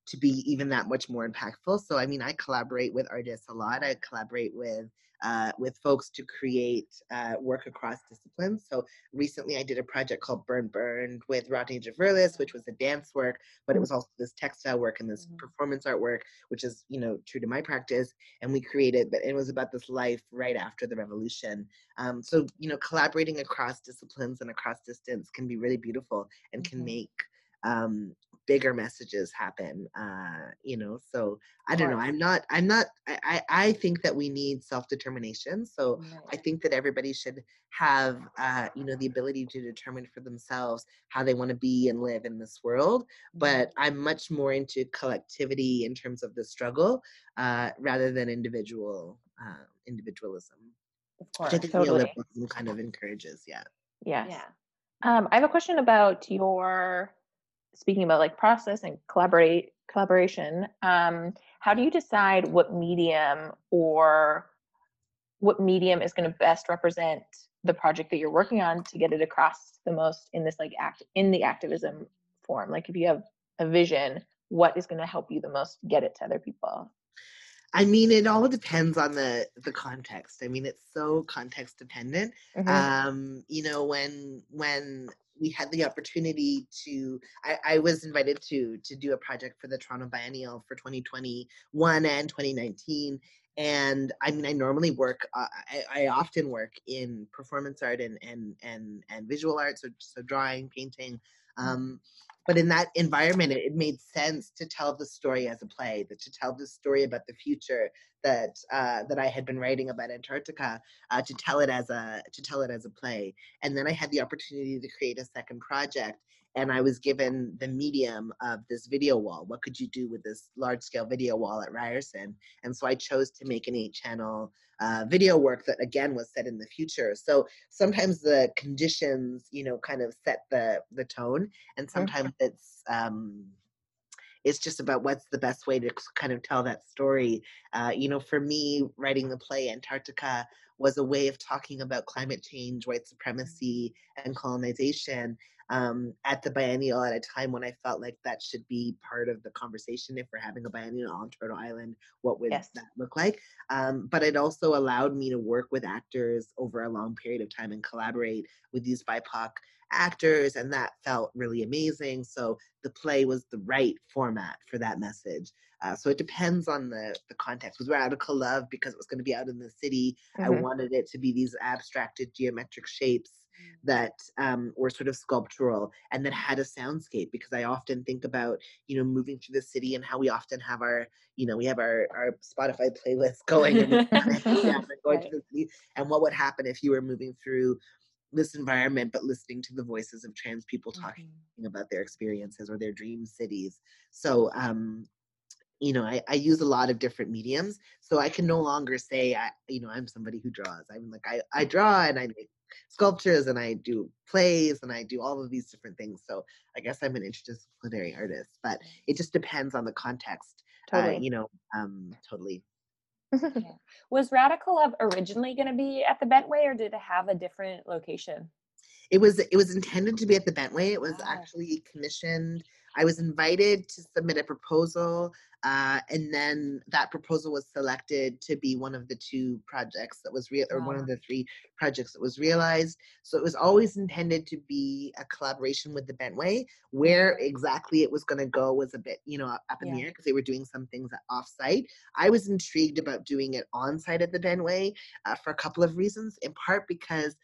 to be even that much more impactful. So, I mean, I collaborate with artists a lot. I collaborate with uh, with folks to create uh, work across disciplines. So recently I did a project called Burn Burned with Rodney Diverlus, which was a dance work, but it was also this textile work and this mm-hmm. performance art work, which is, you know, true to my practice. And we created, but it was about this life right after the revolution. Um, so, you know, collaborating across disciplines and across distance can be really beautiful and can mm-hmm. make um, bigger messages happen uh you know so i don't know i'm not i'm not i i think that we need self-determination so i think that everybody should have uh you know the ability to determine for themselves how they want to be and live in this world but i'm much more into collectivity in terms of the struggle uh rather than individual uh individualism of course, which i think totally. neoliberalism kind of encourages yeah. Yes. yeah um, I have a question about your speaking about like process and collaborate collaboration um, how do you decide what medium or what medium is going to best represent the project that you're working on to get it across the most in this like act in the activism form like if you have a vision what is going to help you the most get it to other people I mean, it all depends on the the context. I mean, it's so context dependent. Mm-hmm. Um, you know, when when we had the opportunity to I, I, was invited to to do a project for the toronto biennial for 2021 and 2019 and i mean i normally work uh, I, I, often work in performance art and and and, and visual art so, so drawing painting mm. um, but in that environment it, it, made sense to tell the story as a play that to tell the story about the future that uh, that i had been writing about antarctica uh, to tell it as a to tell it as a play. And then i had the opportunity to create a second project and I was given the medium of this video wall. What could you do with this large scale video wall at Ryerson? And so I chose to make an eight channel uh, video work that again was set in the future. So sometimes the conditions, you know, kind of set the the tone, and sometimes mm-hmm. it's um, it's just about what's the best way to kind of tell that story. Uh, you know, for me, writing the play Antarctica was a way of talking about climate change, white supremacy, and colonization um, at the biennial at a time when I felt like that should be part of the conversation. If we're having a biennial on Turtle Island, what would yes. that look like? Um, but it also allowed me to work with actors over a long period of time and collaborate with these BIPOC actors, and that felt really amazing. So the play was the right format for that message. Uh, so it depends on the the context. With Radical Love, because it was going to be out in the city, mm-hmm. I wanted it to be these abstracted geometric shapes that um, were sort of sculptural and that had a soundscape because I often think about, you know, moving through the city and how we often have our, you know, we have our, our Spotify playlist going and, and going right. to the city. And what would happen if you were moving through this environment but listening to the voices of trans people talking mm-hmm. about their experiences or their dream cities. So um you know, I, I use a lot of different mediums. So I can no longer say I, you know, I'm somebody who draws. I'm like I, I draw and I make sculptures and I do plays and I do all of these different things. So I guess I'm an interdisciplinary artist, but it just depends on the context. Totally. Uh, you know, um, totally. Was Radical Love originally going to be at the Bentway or did it have a different location? It was it was intended to be at the Bentway. It was wow. actually commissioned I was invited to submit a proposal, uh, and then that proposal was selected to be one of the two projects that was real, or one of the three projects that was realized. So it was always intended to be a collaboration with the Bentway. Where exactly it was going to go was a bit, you know, up in yeah. the air because they were doing some things off site. I was intrigued about doing it on site at the Bentway uh, for a couple of reasons. In part because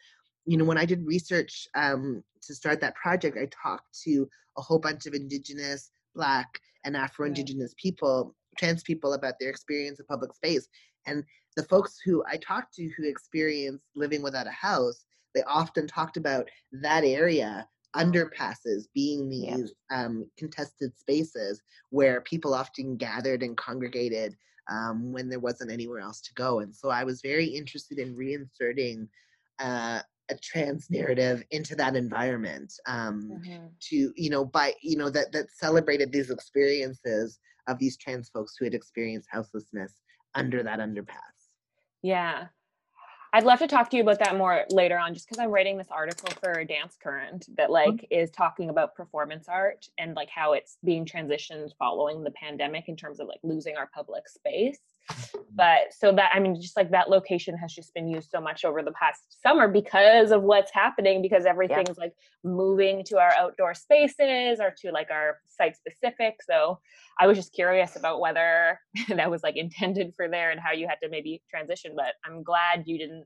you know, when I did research um, to start that project, I talked to a whole bunch of indigenous, black, and Afro Indigenous right. people, trans people about their experience of public space. And the folks who I talked to who experienced living without a house, they often talked about that area underpasses being these yeah. um, contested spaces where people often gathered and congregated um, when there wasn't anywhere else to go. And so I was very interested in reinserting uh, a trans narrative into that environment um, mm-hmm. to you know by you know that that celebrated these experiences of these trans folks who had experienced houselessness under that underpass yeah I'd love to talk to you about that more later on, just because I'm writing this article for Dance Current that like mm-hmm. is talking about performance art and like how it's being transitioned following the pandemic in terms of like losing our public space. But so that I mean, just like that location has just been used so much over the past summer because of what's happening, because everything's yeah. like moving to our outdoor spaces or to like our site specific. So I was just curious about whether that was like intended for there and how you had to maybe transition. But I'm glad you didn't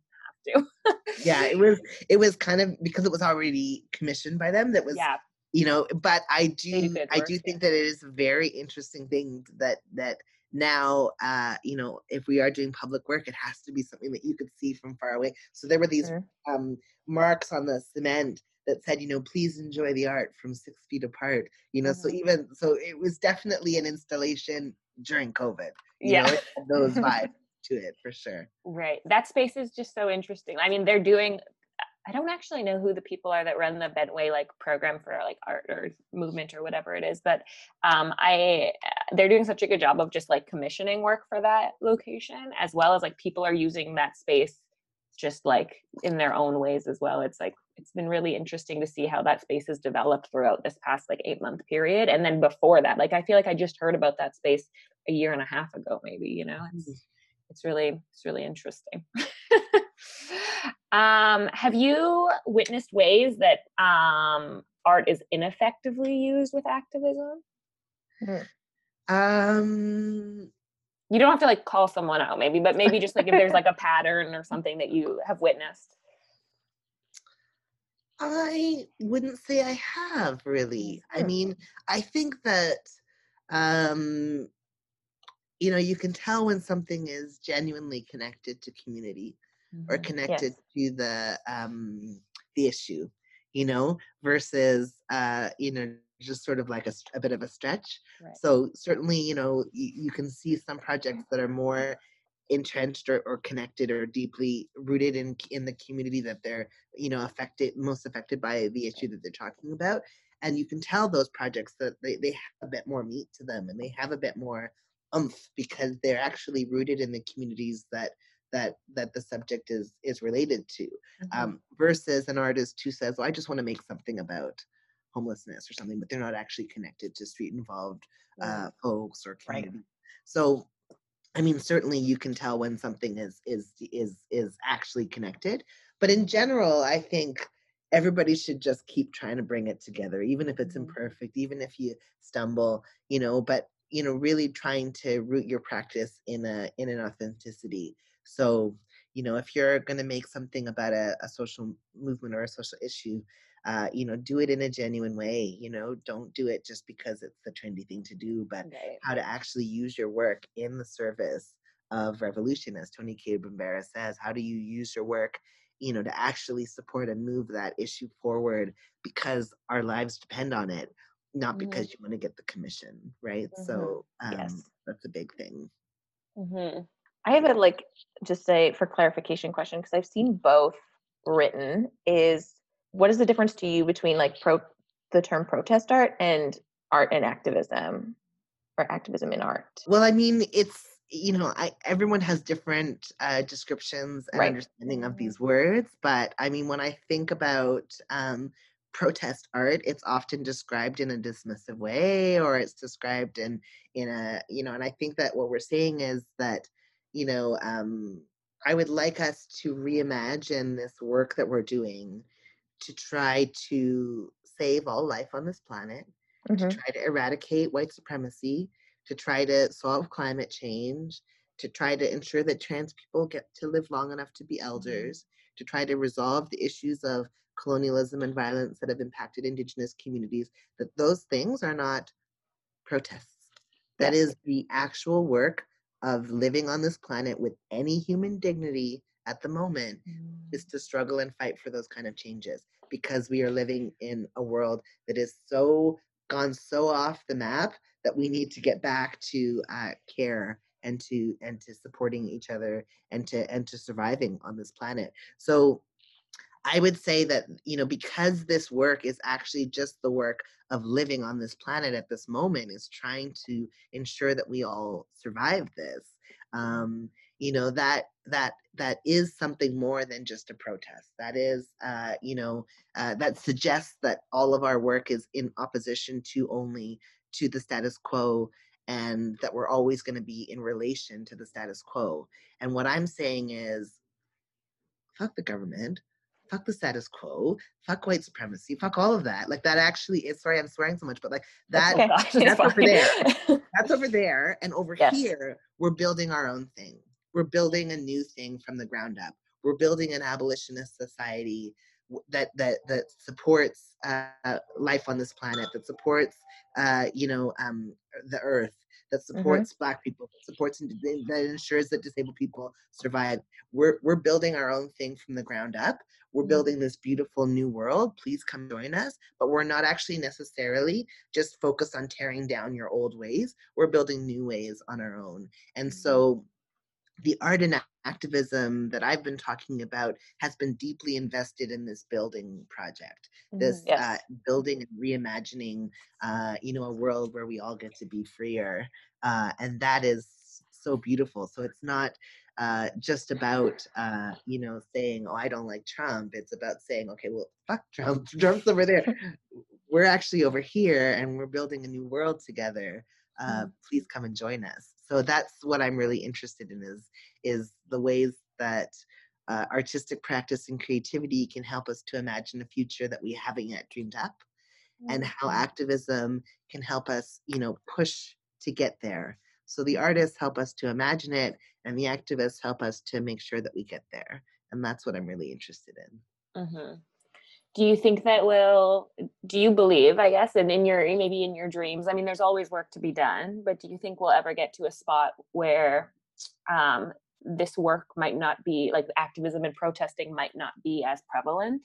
have to. yeah, it was it was kind of because it was already commissioned by them that was yeah you know but i do i do think that it is a very interesting thing that that now uh you know if we are doing public work it has to be something that you could see from far away so there were these sure. um marks on the cement that said you know please enjoy the art from six feet apart you know mm-hmm. so even so it was definitely an installation during covid yeah know, those vibes to it for sure right that space is just so interesting i mean they're doing I don't actually know who the people are that run the Bentway like program for like art or movement or whatever it is, but um, I they're doing such a good job of just like commissioning work for that location as well as like people are using that space just like in their own ways as well. It's like it's been really interesting to see how that space has developed throughout this past like eight month period, and then before that, like I feel like I just heard about that space a year and a half ago, maybe. You know, it's mm-hmm. it's really it's really interesting. Um, have you witnessed ways that um, art is ineffectively used with activism? Hmm. Um, you don't have to like call someone out, maybe, but maybe just like if there's like a pattern or something that you have witnessed. I wouldn't say I have really. I mean, I think that um, you know, you can tell when something is genuinely connected to community mm-hmm. or connected yes. to the um, the issue. you know, versus, uh, you know, just sort of like a, a bit of a stretch. Right. So certainly, you know, you, you can see some projects that are more entrenched or, or connected or deeply rooted in in the community that they're you know affected most affected by the issue that they're talking about and you can tell those projects that they, they have a bit more meat to them and they have a bit more umph because they're actually rooted in the communities that that that the subject is is related to mm-hmm. um, versus an artist who says well i just want to make something about homelessness or something but they're not actually connected to street involved uh, folks or community right. so i mean certainly you can tell when something is is is is actually connected but in general i think everybody should just keep trying to bring it together even if it's mm-hmm. imperfect even if you stumble you know but you know really trying to root your practice in a in an authenticity so you know if you're going to make something about a, a, social movement or a social issue uh, you know do it in a genuine way you know don't do it just because it's the trendy thing to do but right. how to actually use your work in the service of revolution as toni Cade bambara says how do you use your work you know to actually support and move that issue forward because our lives depend on it not mm-hmm. because you want to get the commission right mm-hmm. so um, yes. that's a big thing mm-hmm. I have a like just say for clarification question because i've seen both written is what is the difference to you between like pro the term protest art and art and activism or activism in art well i mean it's you know I, everyone has different uh, descriptions and right. understanding of these words but i mean when i think about um, protest art it's often described in a dismissive way or it's described in in a you know and i think that what we're saying is that you know um i would like us to reimagine this work that we're doing to try to save all life on this planet mm-hmm. to try to eradicate white supremacy to try to solve climate change to try to ensure that trans people get to live long enough to be mm-hmm. elders to try to resolve the issues of colonialism and violence that have impacted indigenous communities that those things are not protests That is the actual work of living on this planet with any human dignity at the moment mm. is to struggle and fight for those kind of changes because we are living in a world that is so gone so off the map that we need to get back to uh, care and to and to supporting each other and to and to surviving on this planet so I would say that, you know, because this work is actually just the work of living on this planet at this moment, is trying to ensure that we all survive this. Um, you know that that that is something more than just a protest. That is uh, you know uh, that suggests that all of our work is in opposition to only to the status quo and that we're always going to be in relation to the status quo. And what i'm saying is fuck the government fuck the status quo, fuck white supremacy, fuck all of that. Like that actually is sorry, I'm swearing so much, but like that that's, okay. that's over there. that's over there. And over yes. here, we're building our own thing. We're building a new thing from the ground up. We're building an abolitionist society that that that supports uh, life on this planet, that supports uh, you know um, the earth, that mm-hmm. supports mm-hmm. Black people, that supports that ensures that disabled people survive. We're we're building our own thing from the ground up. We're mm-hmm. building this beautiful new world. Please come join us. But we're not actually necessarily just focused on tearing down your old ways. We're building new ways on our own. And mm-hmm. so the art and activism that I've been talking about has been deeply invested in this building project, this mm-hmm. yes. uh, building and reimagining, uh, you know, a world where we all get to be freer, uh, and that is so beautiful. So it's not uh, just about uh, you know saying, "Oh, I don't like Trump." It's about saying, "Okay, well, fuck Trump. Trump's over there. We're actually over here, and we're building a new world together." Uh, mm. please come and join us so that's what i'm really interested in is is the ways that uh, artistic practice and creativity can help us to imagine a future that we haven't yet dreamed up mm-hmm. and how activism can help us you know push to get there so the artists help us to imagine it and the activists help us to make sure that we get there and that's what i'm really interested in mm-hmm do you think that will do you believe i guess and in your maybe in your dreams i mean there's always work to be done but do you think we'll ever get to a spot where um, this work might not be like activism and protesting might not be as prevalent?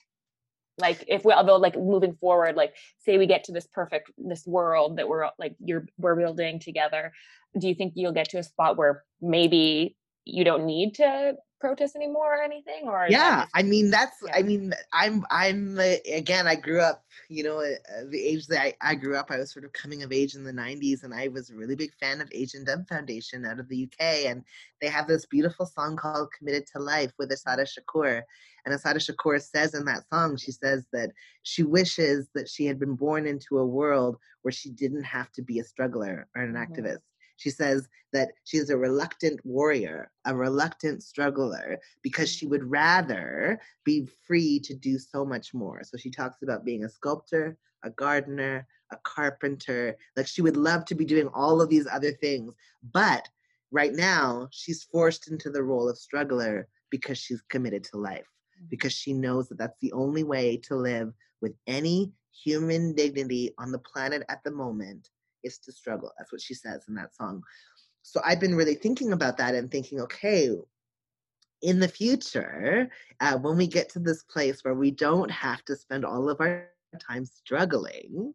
Like if we although like moving forward like say we get to this perfect this world that we're like you're we're building together do you think you'll get to a spot where maybe you don't need to protest anymore or anything or yeah just, i mean that's yeah. i mean i'm i'm uh, again i grew up you know uh, the age that I, I grew up i was sort of coming of age in the 90s and i was a really big fan of asian dub foundation out of the uk and they have this beautiful song called committed to life with Assata shakur and Assata shakur says in that song she says that she wishes that she had been born into a world where she didn't have to be a struggler or an mm-hmm. activist she says that she's a reluctant warrior, a reluctant struggler, because she would rather be free to do so much more. So she talks about being a sculptor, a gardener, a carpenter. Like she would love to be doing all of these other things. But right now, she's forced into the role of struggler because she's committed to life, mm. because she knows that that's the only way to live with any human dignity on the planet at the moment is to struggle. That's what she says in that song. So I've been really thinking about that and thinking, okay, in the future, uh, when we get to this place where we don't have to spend all of our time struggling,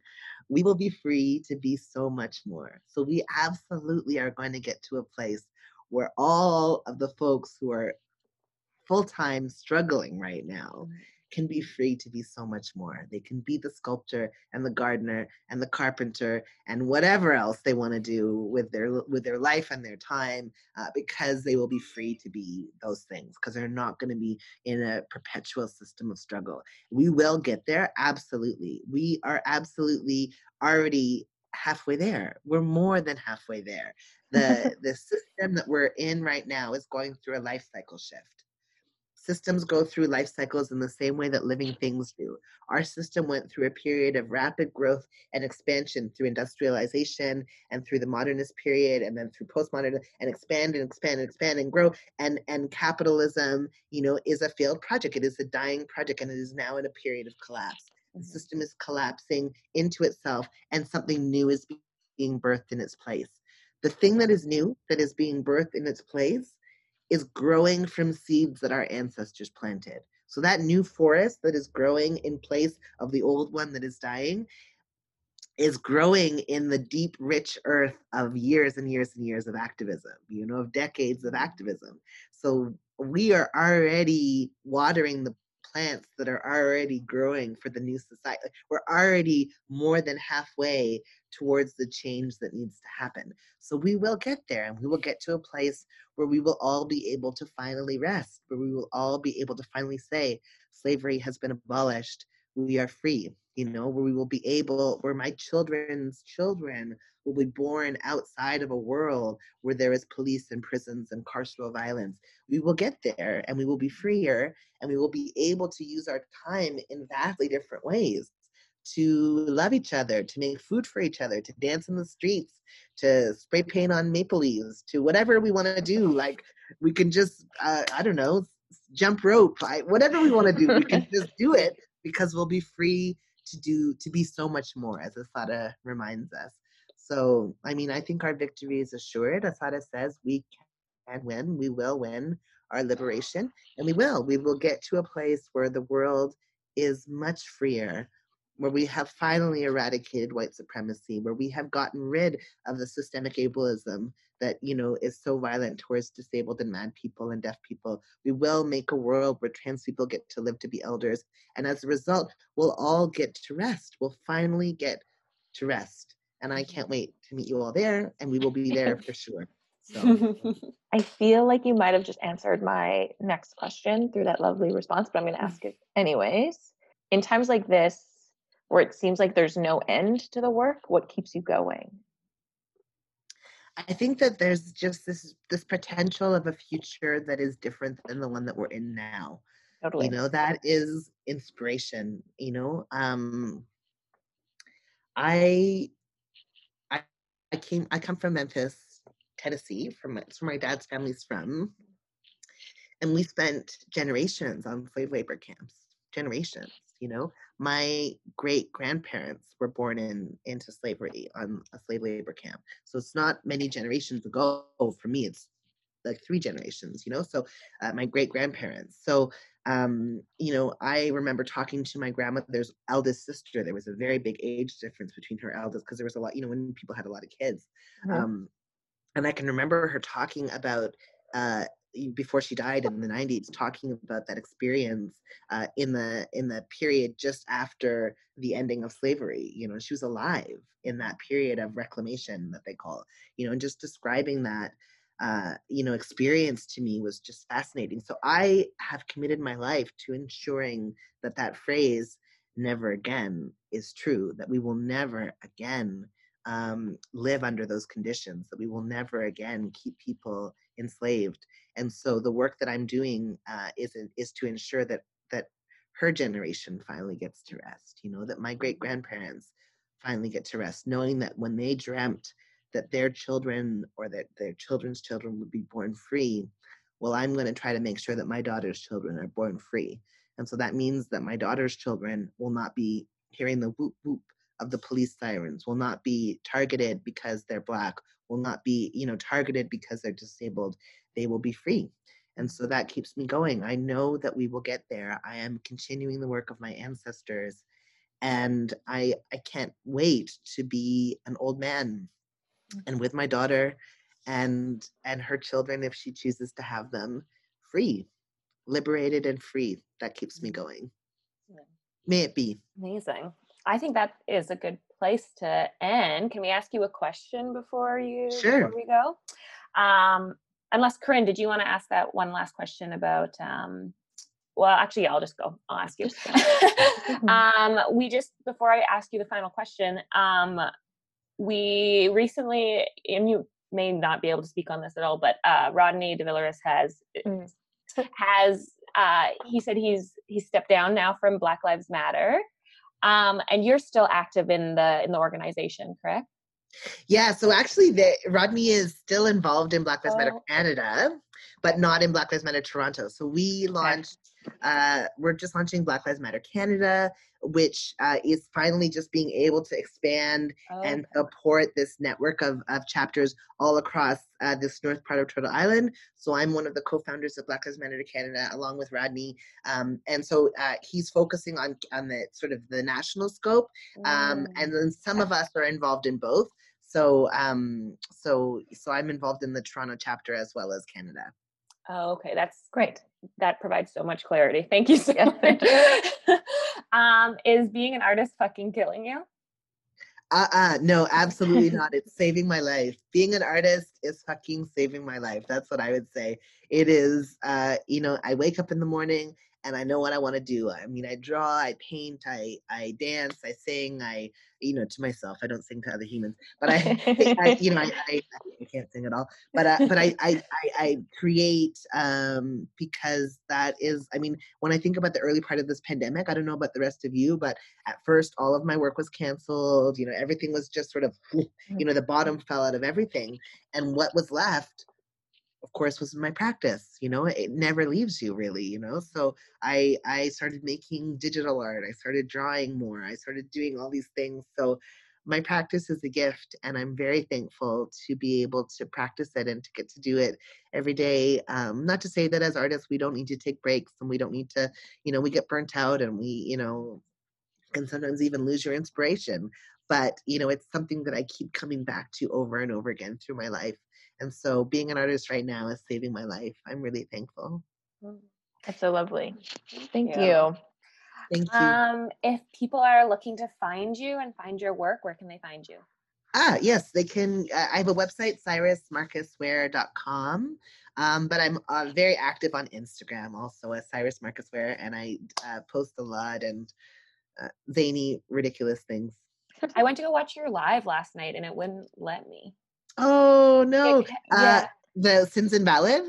we will be free to be so much more. So we absolutely are going to get to a place where all of the folks who are full time struggling right now can be free to be so much more. They can be the sculptor and the gardener and the carpenter and whatever else they want to do with their with their life and their time, uh, because they will be free to be those things. Because they're not going to be in a perpetual system of struggle. We will get there, absolutely. We are absolutely already halfway there. We're more than halfway there. The the system that we're in right now is going through a life cycle shift Systems go through life cycles in the same way that living things do. Our system went through a period of rapid growth and expansion through industrialization and through the modernist period and then through postmodern and expand and expand and expand and grow. And and capitalism, you know, is a failed project. It is a dying project and it is now in a period of collapse. The mm-hmm. system is collapsing into itself and something new is being birthed in its place. The thing that is new, that is being birthed in its place, is growing from seeds that our ancestors planted. So that new forest that is growing in place of the old one that is dying is growing in the deep, rich earth of years and years and years of activism, you know, of decades of activism. So we are already watering the plants that are already growing for the new society. We're already more than halfway towards the change that needs to happen. So we will get there and we will get to a place where we will all be able to finally rest, where we will all be able to finally say, slavery has been abolished, we are free, you know, where we will be able, where my children's children will be born outside of a world where there is police and prisons and carceral violence. We will get there and we will be freer and we will be able to use our time in vastly different ways to love each other, to make food for each other, to dance in the streets, to spray paint on maple leaves, to whatever we want to do. Like we can just, uh, I don't know, jump rope, I, whatever we want to do, we can just do it because we'll be free to do, to be so much more, as assata reminds us. So, I mean, I think our victory is assured. assata says we can win, we will win our liberation, and we will. We will get to a place where the world is much freer where we have finally eradicated white supremacy, where we have gotten rid of the systemic ableism that you know is so violent towards disabled and mad people and deaf people. We will make a world where trans people get to live to be elders, and as a result, we'll all get to rest. We'll finally get to rest, and I can't wait to meet you all there, and we will be there for sure. So. I feel like you might have just answered my next question through that lovely response, but I'm going to ask it anyways. In times like this, where it seems like there's no end to the work what keeps you going? I think that there's just this this potential of a future that is different than the one that we're in now. Totally. you know that is inspiration you know? Um i i i came i come from memphis tennessee from it's where my dad's family's from. And we spent generations on slave labor camps generations you know my great grandparents were born in into slavery on a slave labor camp so it's not many generations ago for me it's like three generations, you know. So uh, my great grandparents. So um, you know, I remember talking to my grandmother's eldest sister. There was a very big age difference between her eldest because there was a lot, you know, when people had a lot of kids. Mm-hmm. Um, and I can remember her talking about uh, before she died in the 90s talking about that experience uh, in the in the period just after the ending of slavery you know she was alive in that period of reclamation that they call you know and just describing that uh, you know experience to me was just fascinating. So i have committed my life to ensuring that that phrase never again is true that we will never again um, live under those conditions that we will never again keep people enslaved and so the work that i'm doing uh, is is to ensure that that her generation finally gets to rest you know that my great grandparents finally get to rest knowing that when they dreamt that their children or that their children's children would be born free, well, I'm going to try to make sure that my daughter's children are born free. And so that means that my daughter's children will not be hearing the whoop whoop of the police sirens, will not be targeted because they're black, will not be, you know, targeted because they're disabled. They will be free. And so that keeps me going. I know that we will get there. I am continuing the work of my ancestors and I I can't wait to be an old man and with my daughter and and her children if she chooses to have them free liberated and free that keeps me going may it be amazing i think that is a good place to end. Can we ask you a question before you sure. before we go? Um unless corinne did you want to ask that one last question about um well actually i'll just go i'll ask you. Mm-hmm. um we just before i ask you the final question um we recently, and you may not be able to speak on this at all, but uh, Rodney Diverlus has mm. has uh, he said he's he's stepped down now from Black Lives Matter, um, and you're still active in the in the organization, correct? Yeah, so actually, the, Rodney is still involved in Black Lives oh. Matter Canada, but not in Black Lives Matter Toronto. So we launched uh, we're just launching Black Lives Matter Canada, which uh, is finally just being able to expand oh. and support this network of, of chapters all across uh, this north part of Turtle Island. So I'm one of the co-founders of Black Lives Matter Canada, along with Rodney, um, and so uh, he's focusing on on the sort of the national scope, um, mm. and then some of us are involved in both. So um, so so I'm involved in the Toronto chapter as well as Canada. Oh, okay, that's great. That provides so much clarity. Thank you so much. um, is being an artist fucking killing you? Uh uh no, absolutely not. It's saving my life. Being an artist is fucking saving my life. That's what I would say. It is uh, you know, I wake up in the morning and I know what I want to do. I mean, I draw, I paint, I I dance, I sing, I you know to myself. I don't sing to other humans, but I, I you know I, I, I, can't sing at all. But uh, but I, I I create um, because that is. I mean, when I think about the early part of this pandemic, I don't know about the rest of you, but at first all of my work was canceled. You know, everything was just sort of you know the bottom fell out of everything, and what was left of course was my practice you know it never leaves you really you know so i i started making digital art i started drawing more i started doing all these things so my practice is a gift and i'm very thankful to be able to practice it and to get to do it every day um, not to say that as artists we don't need to take breaks and we don't need to you know we get burnt out and we you know and sometimes even lose your inspiration but you know it's something that i keep coming back to over and over again through my life and so being an artist right now is saving my life. I'm really thankful. Mm, that's so lovely. Thank yeah. you. Thank you. Um, if people are looking to find you and find your work, where can they find you? Ah, yes, they can. Uh, I have a website, cyrusmarcusware.com. Um, but I'm uh, very active on Instagram also as Cyrus Marcus Ware, and I uh, post a lot and uh, zany, ridiculous things. I went to go watch your live last night and it wouldn't let me. Oh no. Uh, the Sins Invalid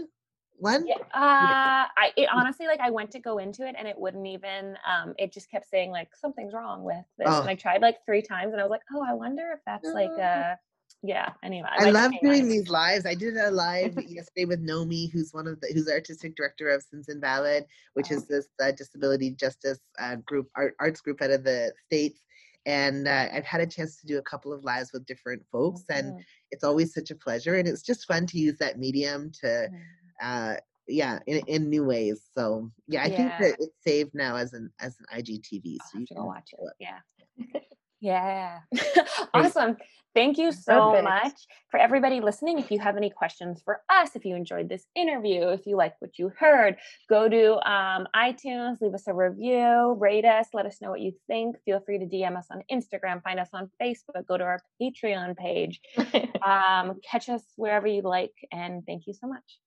one? Yeah. Uh, I it honestly like I went to go into it and it wouldn't even um it just kept saying like something's wrong with this. Oh. And I tried like three times and I was like, oh, I wonder if that's like oh. a yeah anyway i, love doing these lives i did a live yesterday with nomi who's one of the who's artistic director of sins invalid which oh. is this uh, disability justice uh, group art, arts group out of the states and uh, I've had a chance to do a couple of lives with different folks, mm-hmm. and it's always such a pleasure. And it's just fun to use that medium to, mm-hmm. uh, yeah, in, in new ways. So yeah, I yeah. think that it's saved now as an as an IGTV. So you can watch it. it. Yeah. Yeah. awesome. Thank you so Perfect. much for everybody listening. If you have any questions for us, if you enjoyed this interview, if you like what you heard, go to um, iTunes, leave us a review, rate us, let us know what you think. Feel free to DM us on Instagram, find us on Facebook, go to our Patreon page, um, catch us wherever you like. And thank you so much.